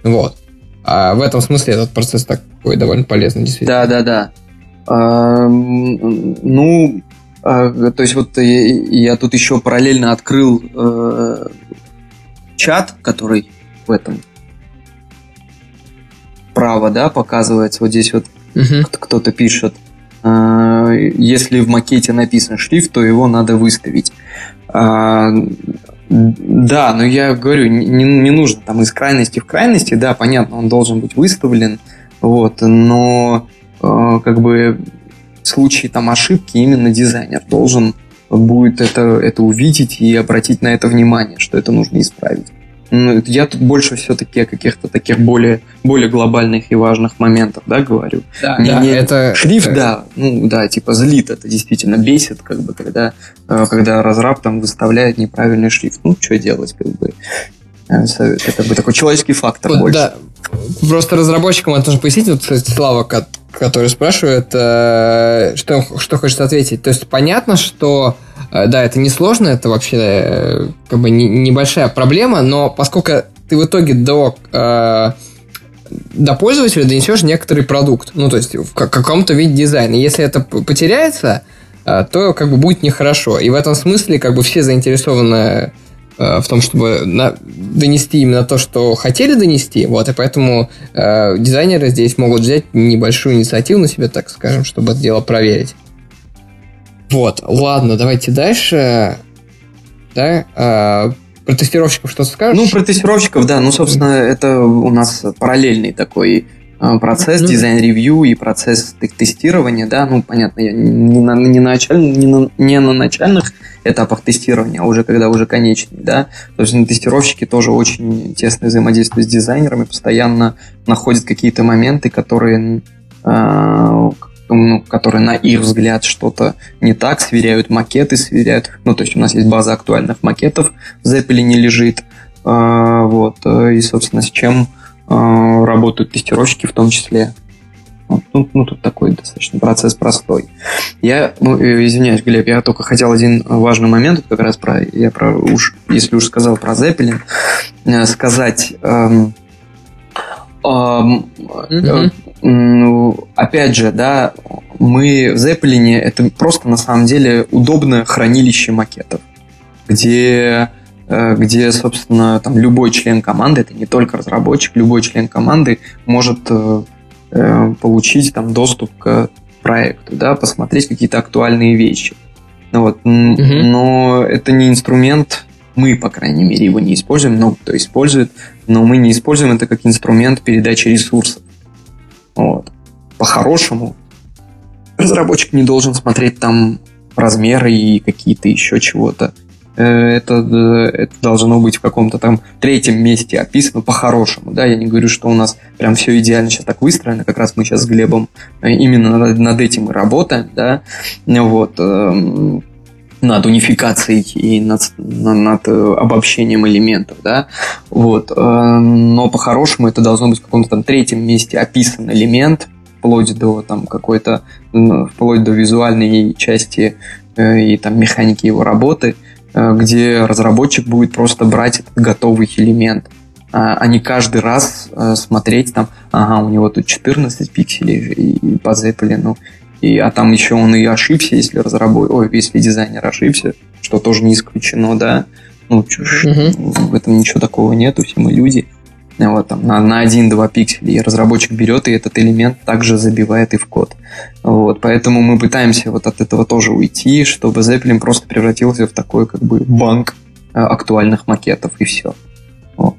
Вот. А в этом смысле этот процесс такой довольно полезный, действительно. Да, да, да. А, ну, а, то есть вот я, я тут еще параллельно открыл э, чат, который в этом право, да, показывается. Вот здесь вот угу. кто-то пишет. А, если в макете написан шрифт, то его надо выставить. А, да, но я говорю, не, не нужно там из крайности в крайности, да, понятно, он должен быть выставлен, вот, но а, как бы в случае там ошибки именно дизайнер должен будет это, это увидеть и обратить на это внимание, что это нужно исправить. Ну, я тут больше все-таки о каких-то таких более, более глобальных и важных моментах, да, говорю. Да, не, да, не... это... Шрифт, да, ну да, типа злит, это действительно бесит, как бы, когда, э, когда разраб там выставляет неправильный шрифт. Ну, что делать, как бы. Э, это как бы такой человеческий фактор вот, больше. Да. Просто разработчикам это нужно пояснить, вот, кстати, Слава, который спрашивает, э, что, что хочет ответить. То есть понятно, что Э, да, это несложно, это вообще э, как бы небольшая проблема, но поскольку ты в итоге до, до пользователя донесешь некоторый продукт, ну, то есть в каком-то виде дизайна. Если это потеряется, то как бы будет нехорошо. И в этом смысле как бы все заинтересованы в том, чтобы на, донести именно то, что хотели донести, вот, и поэтому э, дизайнеры здесь могут взять небольшую инициативу на себя, так скажем, чтобы это дело проверить. Вот, ладно, давайте дальше. Да, а, про тестировщиков что скажешь? Ну, про тестировщиков, да. Ну, собственно, это у нас параллельный такой а, процесс, ну, дизайн-ревью и процесс тестирования, да, ну, понятно, я не на, не, на началь, не, на, не на начальных этапах тестирования, а уже когда уже конечный, да, то есть тестировщики тоже очень тесно взаимодействуют с дизайнерами, постоянно находят какие-то моменты, которые э, ну, которые на их взгляд что-то не так, сверяют макеты, сверяют, ну, то есть у нас есть база актуальных макетов в Zeppelin лежит, э, вот, и, собственно, с чем э, работают тестировщики в том числе. Ну, ну, тут такой достаточно процесс простой. Я, ну, э, извиняюсь, Глеб, я только хотел один важный момент, как раз про, я про, уж, если уж сказал про Zeppelin, э, сказать, эм, mm-hmm. Ну, опять же, да, мы в Zeppelin это просто на самом деле удобное хранилище макетов, где где, собственно, там любой член команды, это не только разработчик, любой член команды может э, получить там доступ к проекту, да, посмотреть какие-то актуальные вещи. Ну, вот, угу. Но это не инструмент, мы, по крайней мере, его не используем, много кто использует, но мы не используем это как инструмент передачи ресурсов. Вот. По-хорошему, разработчик не должен смотреть там размеры и какие-то еще чего-то. Э, это, э, это должно быть в каком-то там третьем месте описано по-хорошему, да, я не говорю, что у нас прям все идеально сейчас так выстроено, как раз мы сейчас с Глебом э, именно над, над этим и работаем, да, вот, эм, над унификацией и над, над обобщением элементов, да, вот, но по-хорошему это должно быть в каком-то там третьем месте описан элемент, вплоть до там какой-то, вплоть до визуальной части и там механики его работы, где разработчик будет просто брать этот готовый элемент, а, а не каждый раз э, смотреть там, ага, у него тут 14 пикселей и по Zeppelin, и, а там еще он и ошибся, если разработчик, ой, если дизайнер ошибся, что тоже не исключено, да, ну, чушь, угу. в этом ничего такого нету, все мы люди, вот, там, на, на 1-2 пикселя, и разработчик берет и этот элемент также забивает и в код. Вот, поэтому мы пытаемся вот от этого тоже уйти, чтобы Zeppelin просто превратился в такой как бы банк э, актуальных макетов и все. Вот.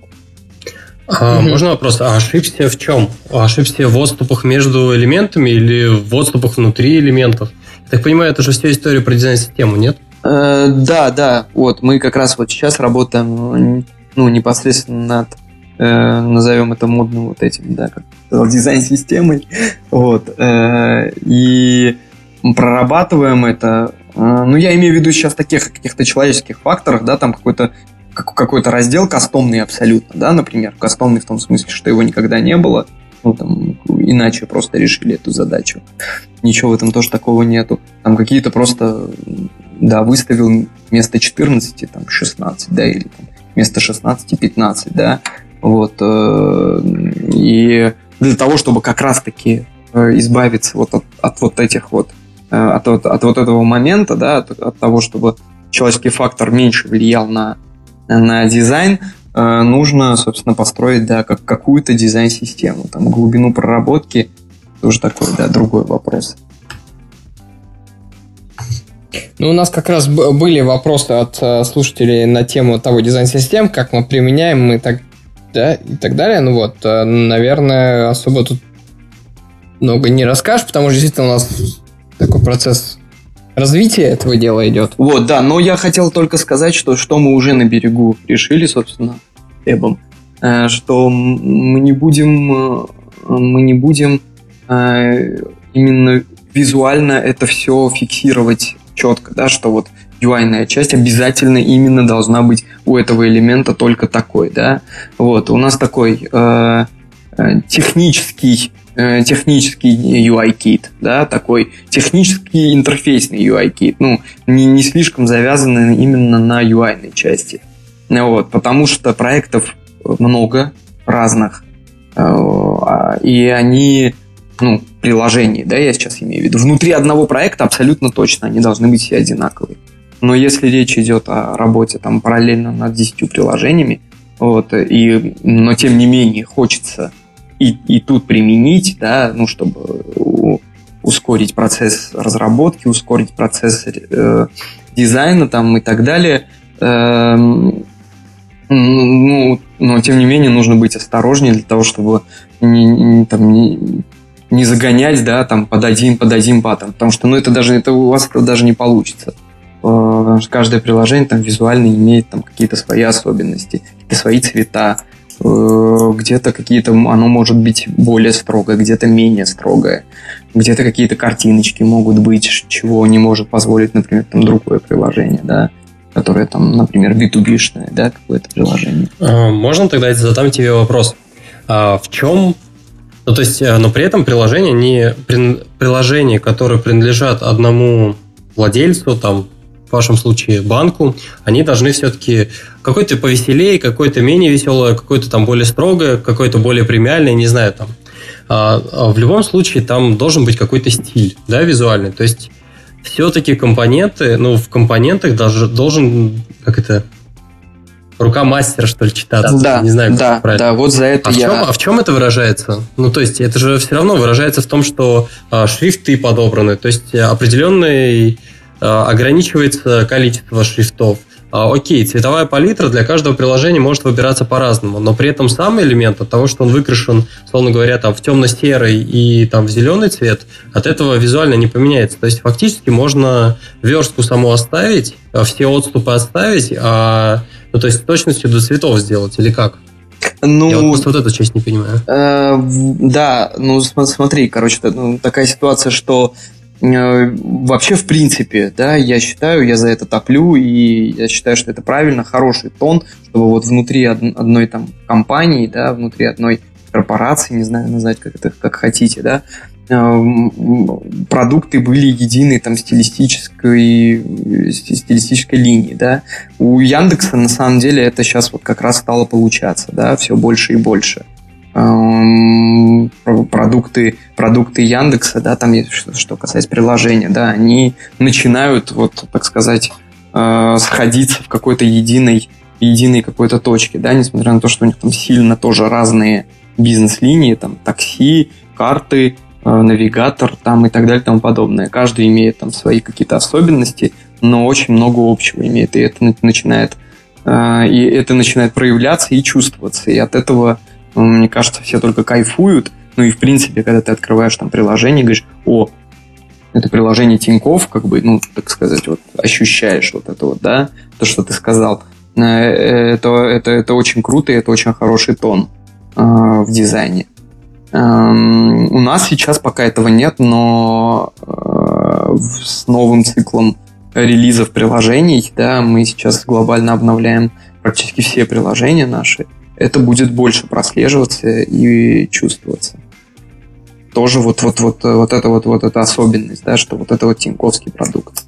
А, угу. Можно вопрос? А ошибся в чем? Ошибся в отступах между элементами или в отступах внутри элементов? Я так понимаю, это же вся история про дизайн-систему, нет? Э, да, да. Вот мы как раз вот сейчас работаем ну, непосредственно над назовем это модным вот этим, да, как дизайн-системой, вот, э, и прорабатываем это, э, ну, я имею в виду сейчас таких каких-то человеческих факторах, да, там какой-то какой-то раздел кастомный абсолютно, да, например, кастомный в том смысле, что его никогда не было, ну, там, иначе просто решили эту задачу. Ничего в этом тоже такого нету. Там какие-то просто, да, выставил вместо 14, там, 16, да, или там, вместо 16, 15, да, вот. Э, и для того, чтобы как раз-таки э, избавиться вот от, от вот этих вот э, от, от, от вот этого момента, да, от, от того, чтобы человеческий фактор меньше влиял на, на дизайн, нужно, собственно, построить, да, как какую-то дизайн-систему. Там глубину проработки тоже такой, да, другой вопрос. Ну, у нас как раз были вопросы от слушателей на тему того дизайн-систем, как мы применяем, мы так да, и так далее. Ну вот, э, наверное, особо тут много не расскажешь, потому что действительно у нас такой процесс развития этого дела идет. Вот, да, но я хотел только сказать, что, что мы уже на берегу решили, собственно, Эбом, э, что мы не будем, э, мы не будем именно визуально это все фиксировать четко, да, что вот UI часть обязательно именно должна быть у этого элемента только такой, да. Вот, у нас такой э, э технический э, технический UI-кит, да, такой технический интерфейсный UI-кит, ну, не, не слишком завязанный именно на UI части. Вот, потому что проектов много разных, э, и они, ну, приложений, да, я сейчас имею в виду, внутри одного проекта абсолютно точно они должны быть все одинаковые. Но если речь идет о работе там параллельно над 10 приложениями, вот, и, но тем не менее хочется и, и тут применить, да, ну, чтобы ускорить процесс разработки, ускорить процесс э, дизайна там и так далее. Э, ну, но тем не менее нужно быть осторожнее для того, чтобы не, не, там, не, не загонять, да, там под один, под один паттern, потому что, ну, это даже, это у вас даже не получится. Э, каждое приложение там визуально имеет там какие-то свои особенности, какие-то свои цвета, э, где-то какие-то оно может быть более строгое, где-то менее строгое, где-то какие-то картиночки могут быть, чего не может позволить, например, там другое приложение, да, которое там, например, B2B-шное, да, какое-то приложение. А, можно тогда задам тебе вопрос. А в чем ну, то есть, э, но при этом приложения не приложения, которые принадлежат одному владельцу, там, в вашем случае банку, они должны все-таки какой-то повеселее, какой-то менее веселое, какой-то там более строгое, какой-то более премиальное, не знаю, там. А, а в любом случае там должен быть какой-то стиль, да, визуальный. То есть все-таки компоненты, ну, в компонентах даже должен, как это, рука мастера, что ли, читаться. Да, не знаю, да, правильно. да, вот за это а я... В чем, а в чем это выражается? Ну, то есть, это же все равно выражается в том, что а, шрифты подобраны, то есть определенный ограничивается количество шрифтов. а, окей, цветовая палитра для каждого приложения может выбираться по-разному, но при этом сам элемент от того, что он выкрашен, словно говоря, там в темно-серый и там в зеленый цвет, от этого визуально не поменяется. То есть фактически можно верстку саму оставить, а все отступы оставить, а, ну, то есть с точностью до цветов сделать или как? Ну, Я вот просто вот эту часть не понимаю. Э, да, ну смотри, короче, ну, такая ситуация, что Э, вообще, в принципе, да, я считаю, я за это топлю, и я считаю, что это правильно, хороший тон, чтобы вот внутри одной там компании, да, внутри одной корпорации, не знаю, назвать как это, как хотите, да, э, продукты были едины там стилистической, стилистической линии, да. У Яндекса на самом деле это сейчас вот как раз стало получаться, да, все больше и больше. Эм, продукты, продукты Яндекса, да, там есть, что, что касается приложения, да, они начинают, вот, так сказать, э, сходиться в какой-то единой, единой какой-то точке, да, несмотря на то, что у них там сильно тоже разные бизнес-линии, там, такси, карты, э, навигатор, там, и так далее, и тому подобное. Каждый имеет там свои какие-то особенности, но очень много общего имеет, и это начинает, э, и это начинает проявляться и чувствоваться, и от этого мне кажется, все только кайфуют. Ну и в принципе, когда ты открываешь там приложение, говоришь, о, это приложение Тиньков, как бы, ну, так сказать, вот ощущаешь вот это вот, да, то, что ты сказал. Э, это, это, это очень круто, и это очень хороший тон э, в дизайне. Эм, у нас сейчас пока этого нет, но э, с новым циклом релизов приложений, да, мы сейчас глобально обновляем практически все приложения наши это будет больше прослеживаться и чувствоваться. Тоже вот, вот, вот, вот это вот, вот эта особенность, да, что вот это вот тиньковский продукт.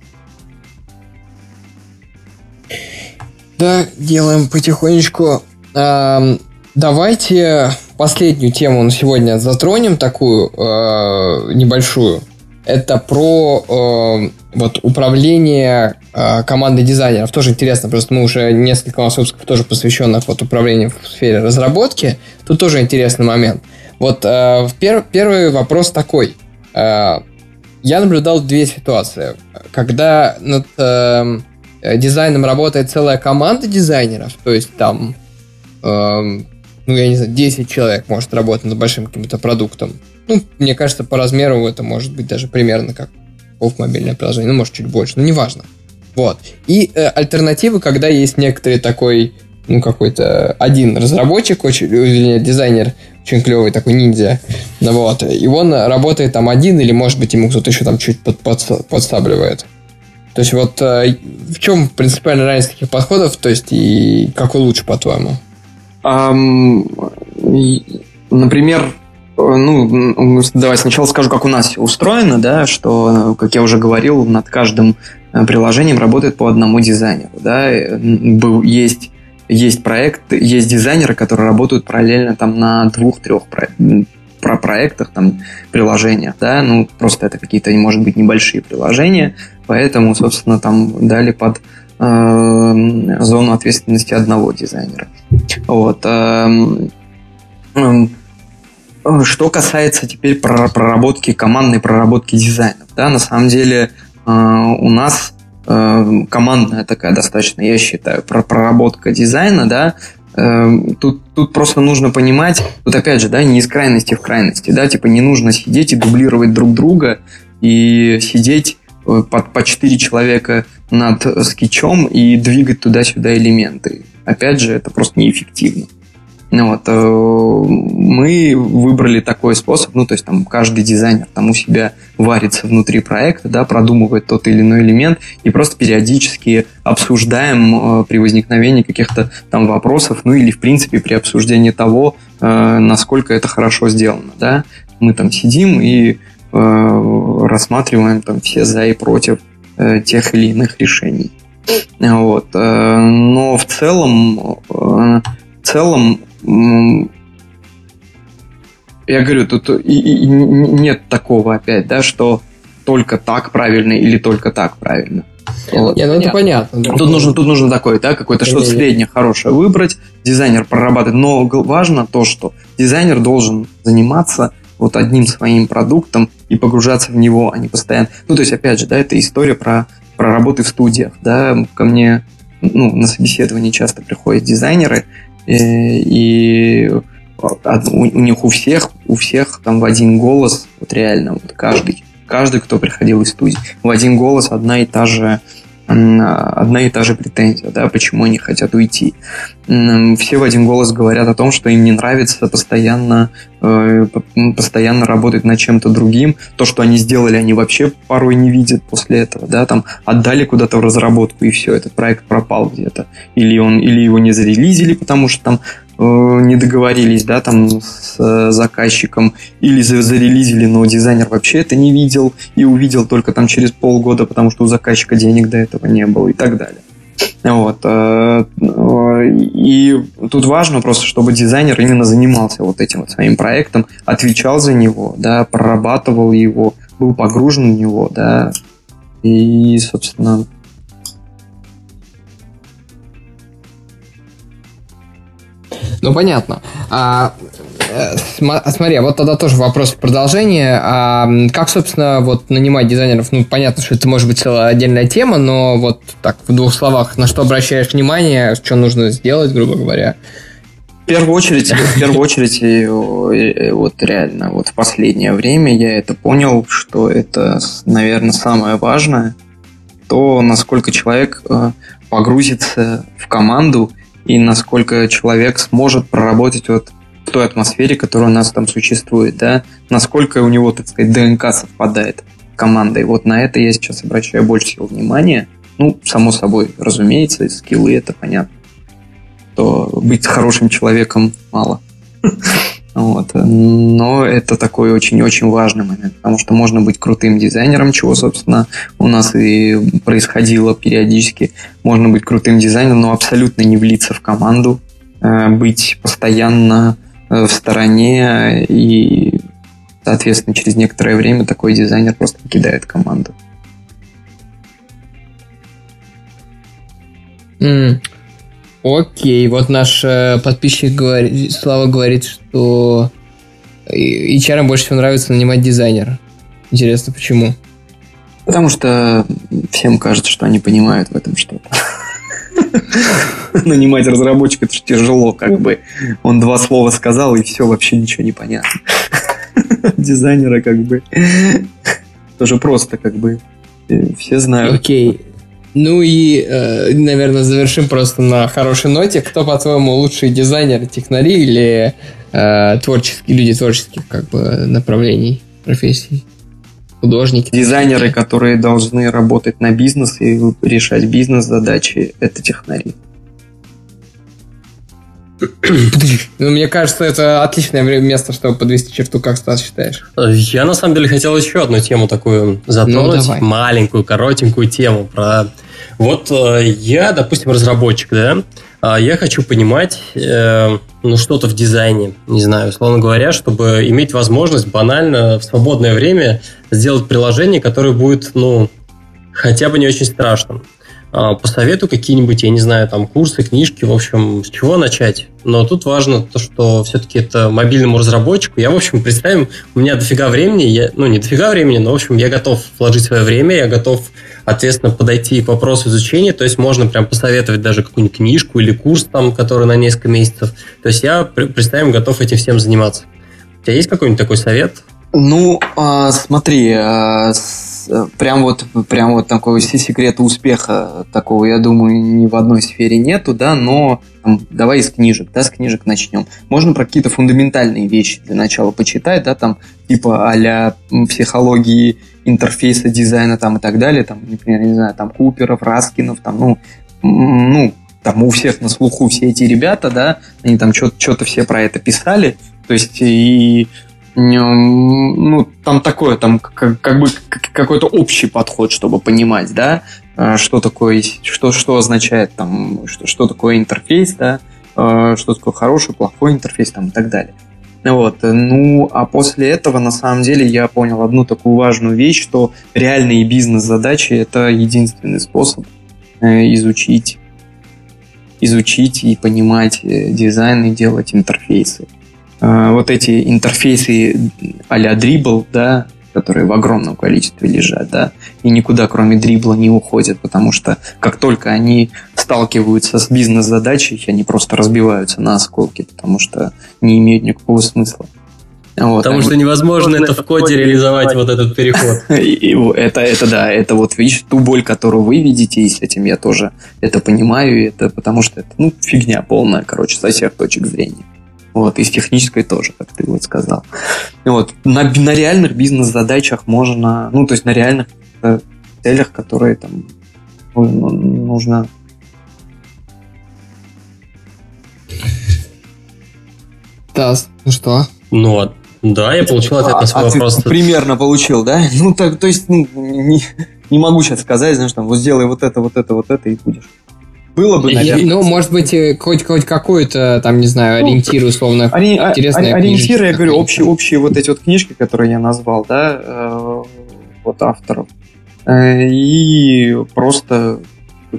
Да, делаем потихонечку. А, давайте последнюю тему на сегодня затронем, такую э, небольшую. Это про э, вот управление командой дизайнеров. Тоже интересно, просто мы уже несколько у нас выпусков тоже посвященных вот управлению в сфере разработки. Тут тоже интересный момент. Вот э, пер, первый вопрос такой. Э, я наблюдал две ситуации. Когда над э, дизайном работает целая команда дизайнеров, то есть там, э, ну, я не знаю, 10 человек может работать над большим каким-то продуктом. Ну, мне кажется, по размеру это может быть даже примерно как мобильное приложение, ну, может, чуть больше, но неважно. Вот. И э, альтернативы, когда есть некоторый такой, ну, какой-то один разработчик, очень, или дизайнер, очень клевый такой ниндзя, ну, вот, и он работает там один, или, может быть, ему кто-то еще там чуть под, под, подстабливает. То есть вот э, в чем принципиальная разница таких подходов, то есть и какой лучше, по-твоему? Um, например, ну, давай сначала скажу, как у нас устроено, да, что, как я уже говорил, над каждым э, приложением работает по одному дизайнеру, да, был, есть есть проект, есть дизайнеры, которые работают параллельно там на двух-трех про проектах, там, приложениях, да, ну, просто это какие-то, может быть, небольшие приложения, поэтому, собственно, там дали под э, зону ответственности одного дизайнера. Вот. Э, э, Э, что касается теперь проработки, командной проработки дизайнов, да, на самом деле э, у нас э, командная такая достаточно, я считаю, проработка дизайна, да, тут, тут просто нужно понимать, тут опять же, да, не из крайности в крайности, да, типа не нужно сидеть и дублировать друг друга и сидеть под по 4 человека над скетчом и двигать туда-сюда элементы. Опять же, это просто неэффективно. Ну вот, э, мы выбрали такой способ, ну, то есть там каждый дизайнер там у себя варится внутри проекта, да, продумывает тот или иной элемент и просто периодически обсуждаем э, при возникновении каких-то там вопросов, ну или в принципе при обсуждении того, э, насколько это хорошо сделано, да. Мы там сидим и рассматриваем там все за и против тех или иных решений. Вот. Но в целом, в целом я говорю, тут и, и нет такого опять, да, что только так правильно или только так правильно. Вот. Не, ну это понятно. Тут нужно, тут нужно такое, да, какое-то что-то среднее, хорошее выбрать, дизайнер прорабатывает. Но важно то, что дизайнер должен заниматься вот одним своим продуктом и погружаться в него, а не постоянно. Ну, то есть, опять же, да, это история про, про работы в студиях, да, ко мне ну, на собеседование часто приходят дизайнеры, и у, них у всех, у всех там в один голос, вот реально, вот каждый, каждый, кто приходил из студии, в один голос одна и та же одна и та же претензия, да, почему они хотят уйти. Все в один голос говорят о том, что им не нравится постоянно, э, постоянно работать над чем-то другим. То, что они сделали, они вообще порой не видят после этого, да, там отдали куда-то в разработку и все, этот проект пропал где-то. Или он, или его не зарелизили, потому что там не договорились, да, там с э, заказчиком, или зарелизили, но дизайнер вообще это не видел и увидел только там через полгода, потому что у заказчика денег до этого не было и так далее. Вот. Э, и тут важно просто, чтобы дизайнер именно занимался вот этим вот своим проектом, отвечал за него, да, прорабатывал его, был погружен в него, да, и, собственно, Ну, понятно. А, э, смотри, а вот тогда тоже вопрос в продолжение. А как, собственно, вот нанимать дизайнеров? Ну, понятно, что это может быть целая отдельная тема, но вот так, в двух словах, на что обращаешь внимание, что нужно сделать, грубо говоря? В первую очередь, в первую очередь, вот реально, вот в последнее время я это понял, что это, наверное, самое важное, то, насколько человек э, погрузится в команду и насколько человек сможет проработать вот в той атмосфере, которая у нас там существует, да, насколько у него, так сказать, ДНК совпадает командой. Вот на это я сейчас обращаю больше всего внимания. Ну, само собой, разумеется, скиллы это понятно. То быть хорошим человеком мало. Вот. Но это такой очень-очень важный момент, потому что можно быть крутым дизайнером, чего, собственно, у нас и происходило периодически. Можно быть крутым дизайнером, но абсолютно не влиться в команду, э, быть постоянно э, в стороне и, соответственно, через некоторое время такой дизайнер просто покидает команду. Окей, вот наш э, подписчик говорит, Слава говорит, что HR больше всего нравится нанимать дизайнера. Интересно, почему? Потому что всем кажется, что они понимают в этом что-то. Нанимать разработчика это же тяжело, как бы. Он два слова сказал, и все, вообще ничего не понятно. Дизайнера как бы тоже просто, как бы. Все знают. Окей. Ну и, э, наверное, завершим просто на хорошей ноте. Кто, по-твоему, лучший дизайнер, технари или э, творческие люди творческих как бы направлений, профессий? Художники. Дизайнеры, которые должны работать на бизнес и решать бизнес-задачи, это технари. Ну, мне кажется, это отличное место, чтобы подвести черту, как Стас считаешь. Я, на самом деле, хотел еще одну тему такую затронуть. Ну, маленькую, коротенькую тему про вот э, я, допустим, разработчик, да, а я хочу понимать, э, ну, что-то в дизайне, не знаю, условно говоря, чтобы иметь возможность банально в свободное время сделать приложение, которое будет, ну, хотя бы не очень страшным. А, посоветую какие-нибудь, я не знаю, там курсы, книжки, в общем, с чего начать. Но тут важно то, что все-таки это мобильному разработчику. Я, в общем, представим, у меня дофига времени, я, ну, не дофига времени, но, в общем, я готов вложить свое время, я готов ответственно подойти к вопросу изучения, то есть можно прям посоветовать даже какую-нибудь книжку или курс там, который на несколько месяцев. То есть я, представим, готов этим всем заниматься. У тебя есть какой-нибудь такой совет? Ну, а, смотри, а, прям вот, прям вот такого секрета успеха такого, я думаю, ни в одной сфере нету, да, но там, давай из книжек, да, с книжек начнем. Можно про какие-то фундаментальные вещи для начала почитать, да, там, типа а психологии интерфейса, дизайна там и так далее, там, например, не знаю, там Куперов, Раскинов, там, ну, ну, там у всех на слуху все эти ребята, да, они там что-то все про это писали, то есть и ну, там такое, там как, как бы какой-то общий подход, чтобы понимать, да, э, что такое, что, что означает там, что, что такое интерфейс, да, э, что такое хороший, плохой интерфейс там и так далее. Вот. Ну, а после этого, на самом деле, я понял одну такую важную вещь, что реальные бизнес-задачи – это единственный способ э, изучить, изучить и понимать дизайн и делать интерфейсы. Вот эти интерфейсы а-ля Dribble, да, которые в огромном количестве лежат, да, и никуда кроме дрибла не уходят, потому что как только они сталкиваются с бизнес-задачей, они просто разбиваются на осколки, потому что не имеют никакого смысла. Вот, Потому что невозможно это в коде реализовать, вот этот переход. это, это да, это вот, видишь, ту боль, которую вы видите, и с этим я тоже это понимаю, и это потому что это, ну, фигня полная, короче, со всех точек зрения. Вот, и с технической тоже, как ты вот сказал. Вот, на, на реальных бизнес-задачах можно, ну, то есть на реальных э, целях, которые там ну, нужно Тас, ну что? Ну, да, я получил ответ на свой а, вопрос. Ты примерно получил, да? Ну, так, то есть, ну, не, не могу сейчас сказать, знаешь, там, вот сделай вот это, вот это, вот это, и будешь. Было бы, наверное. Ну, может быть, э, хоть, хоть какой-то, там, не знаю, ну, ориентир, условно, ори, интересная Ориентиры, я говорю, общие, общие вот эти вот книжки, которые я назвал, да, э, вот авторов. Э, и просто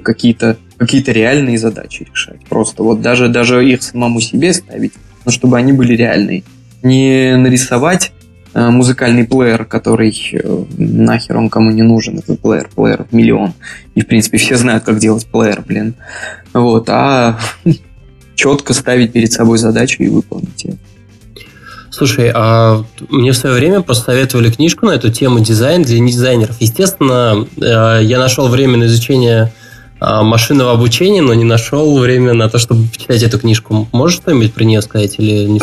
какие-то какие-то реальные задачи решать. Просто вот даже, даже их самому себе ставить, но чтобы они были реальные не нарисовать музыкальный плеер, который э, нахер он кому не нужен, этот плеер, плеер миллион. И, в принципе, все знают, как делать плеер, блин. Вот, а четко ставить перед собой задачу и выполнить ее. Слушай, а мне в свое время посоветовали книжку на эту тему дизайн для дизайнеров. Естественно, э, я нашел время на изучение машинного обучения, но не нашел время на то, чтобы почитать эту книжку. Можешь что-нибудь про нее сказать или не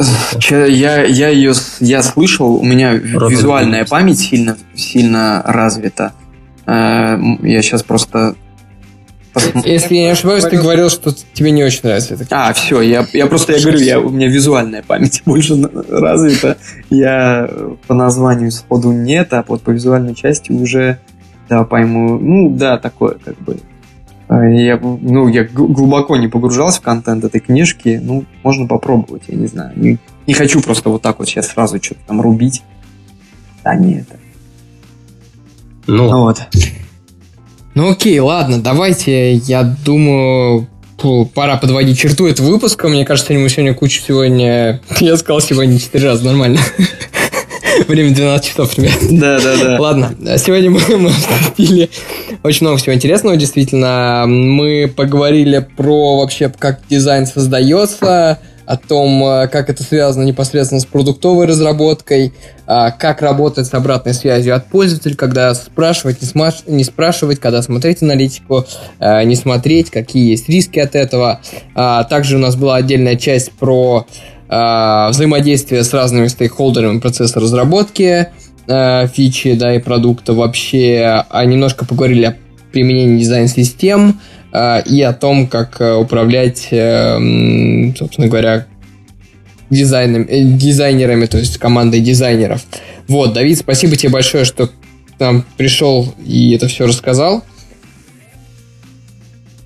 Я, я ее я слышал, у меня Рот визуальная память сильно, сильно развита. Э, я сейчас просто Если я не ошибаюсь, ты говорил, что тебе не очень нравится эта А, все, я, я просто, я говорю, я, у меня визуальная память больше развита. Я по названию сходу нет, а вот по визуальной части уже, да, пойму, ну, да, такое, как бы, а, я, ну, я глубоко не погружался в контент этой книжки. Ну, можно попробовать, я не знаю. Не, не хочу просто вот так вот сейчас сразу что-то там рубить. Да не это. Ну, ну вот. Ну окей, ладно, давайте, я думаю, пора подводить черту этого выпуска. Мне кажется, мы сегодня кучу сегодня... Я сказал сегодня четыре раза, нормально. Время 12 часов, ребят. Да, да, да. Ладно, сегодня мы, мы обсудили очень много всего интересного, действительно. Мы поговорили про вообще, как дизайн создается, о том, э, как это связано непосредственно с продуктовой разработкой, а, как работать с обратной связью от пользователя, когда спрашивать, не, смаш... не спрашивать, когда смотреть аналитику, э, не смотреть, какие есть риски от этого. А, также у нас была отдельная часть про э, взаимодействие с разными стейкхолдерами процесса разработки э, фичи, да, и продукта вообще, а немножко поговорили о применении дизайн-систем э, и о том, как э, управлять, э, собственно говоря, дизайном, э, дизайнерами, то есть командой дизайнеров. Вот, Давид, спасибо тебе большое, что к нам пришел и это все рассказал.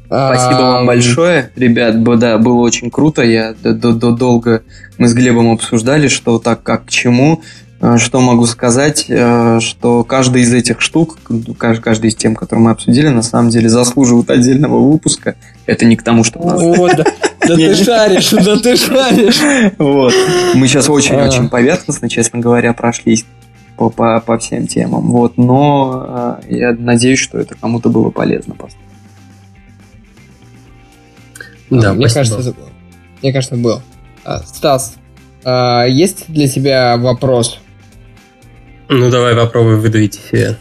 Спасибо вам большое, ребят, да, было очень круто. Я долго мы с Глебом обсуждали, что так, как к чему. А, что могу сказать, а, что каждая из этих штук, каждая из тем, которые мы обсудили, на самом деле заслуживает отдельного выпуска. Это не к тому, что... О, да, да ты шаришь, да ты шаришь. Вот. Мы сейчас очень-очень поверхностно, честно говоря, прошлись по, по, по всем темам. Вот. Но э, я надеюсь, что это кому-то было полезно. Просто. Да, мне кажется, это было. Мне кажется, был. А, Стас, а, есть для тебя вопрос? Ну, давай попробуй выдавить себе.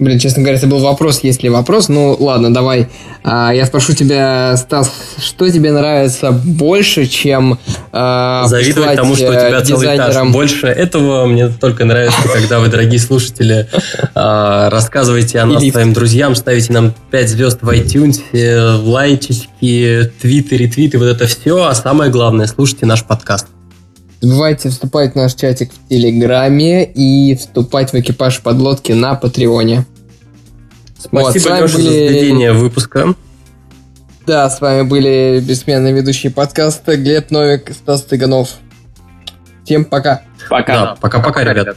Блин, честно говоря, это был вопрос, есть ли вопрос. Ну, ладно, давай. А, я спрошу тебя, Стас, что тебе нравится больше, чем а, Завидовать тому, что у тебя э, целый этаж. Больше этого мне только нравится, когда вы, дорогие слушатели, а, рассказываете о нас своим друзьям, ставите нам 5 звезд в iTunes, лайчики, твиты, ретвиты, вот это все. А самое главное, слушайте наш подкаст. Забывайте вступать в наш чатик в Телеграме и вступать в экипаж подлодки на Патреоне. Спасибо, вот, Леша, были... за сведение выпуска. Да, с вами были бессменные ведущие подкаста Глеб Новик, Стас Цыганов. Всем пока. Пока. Да, пока-пока, ребят.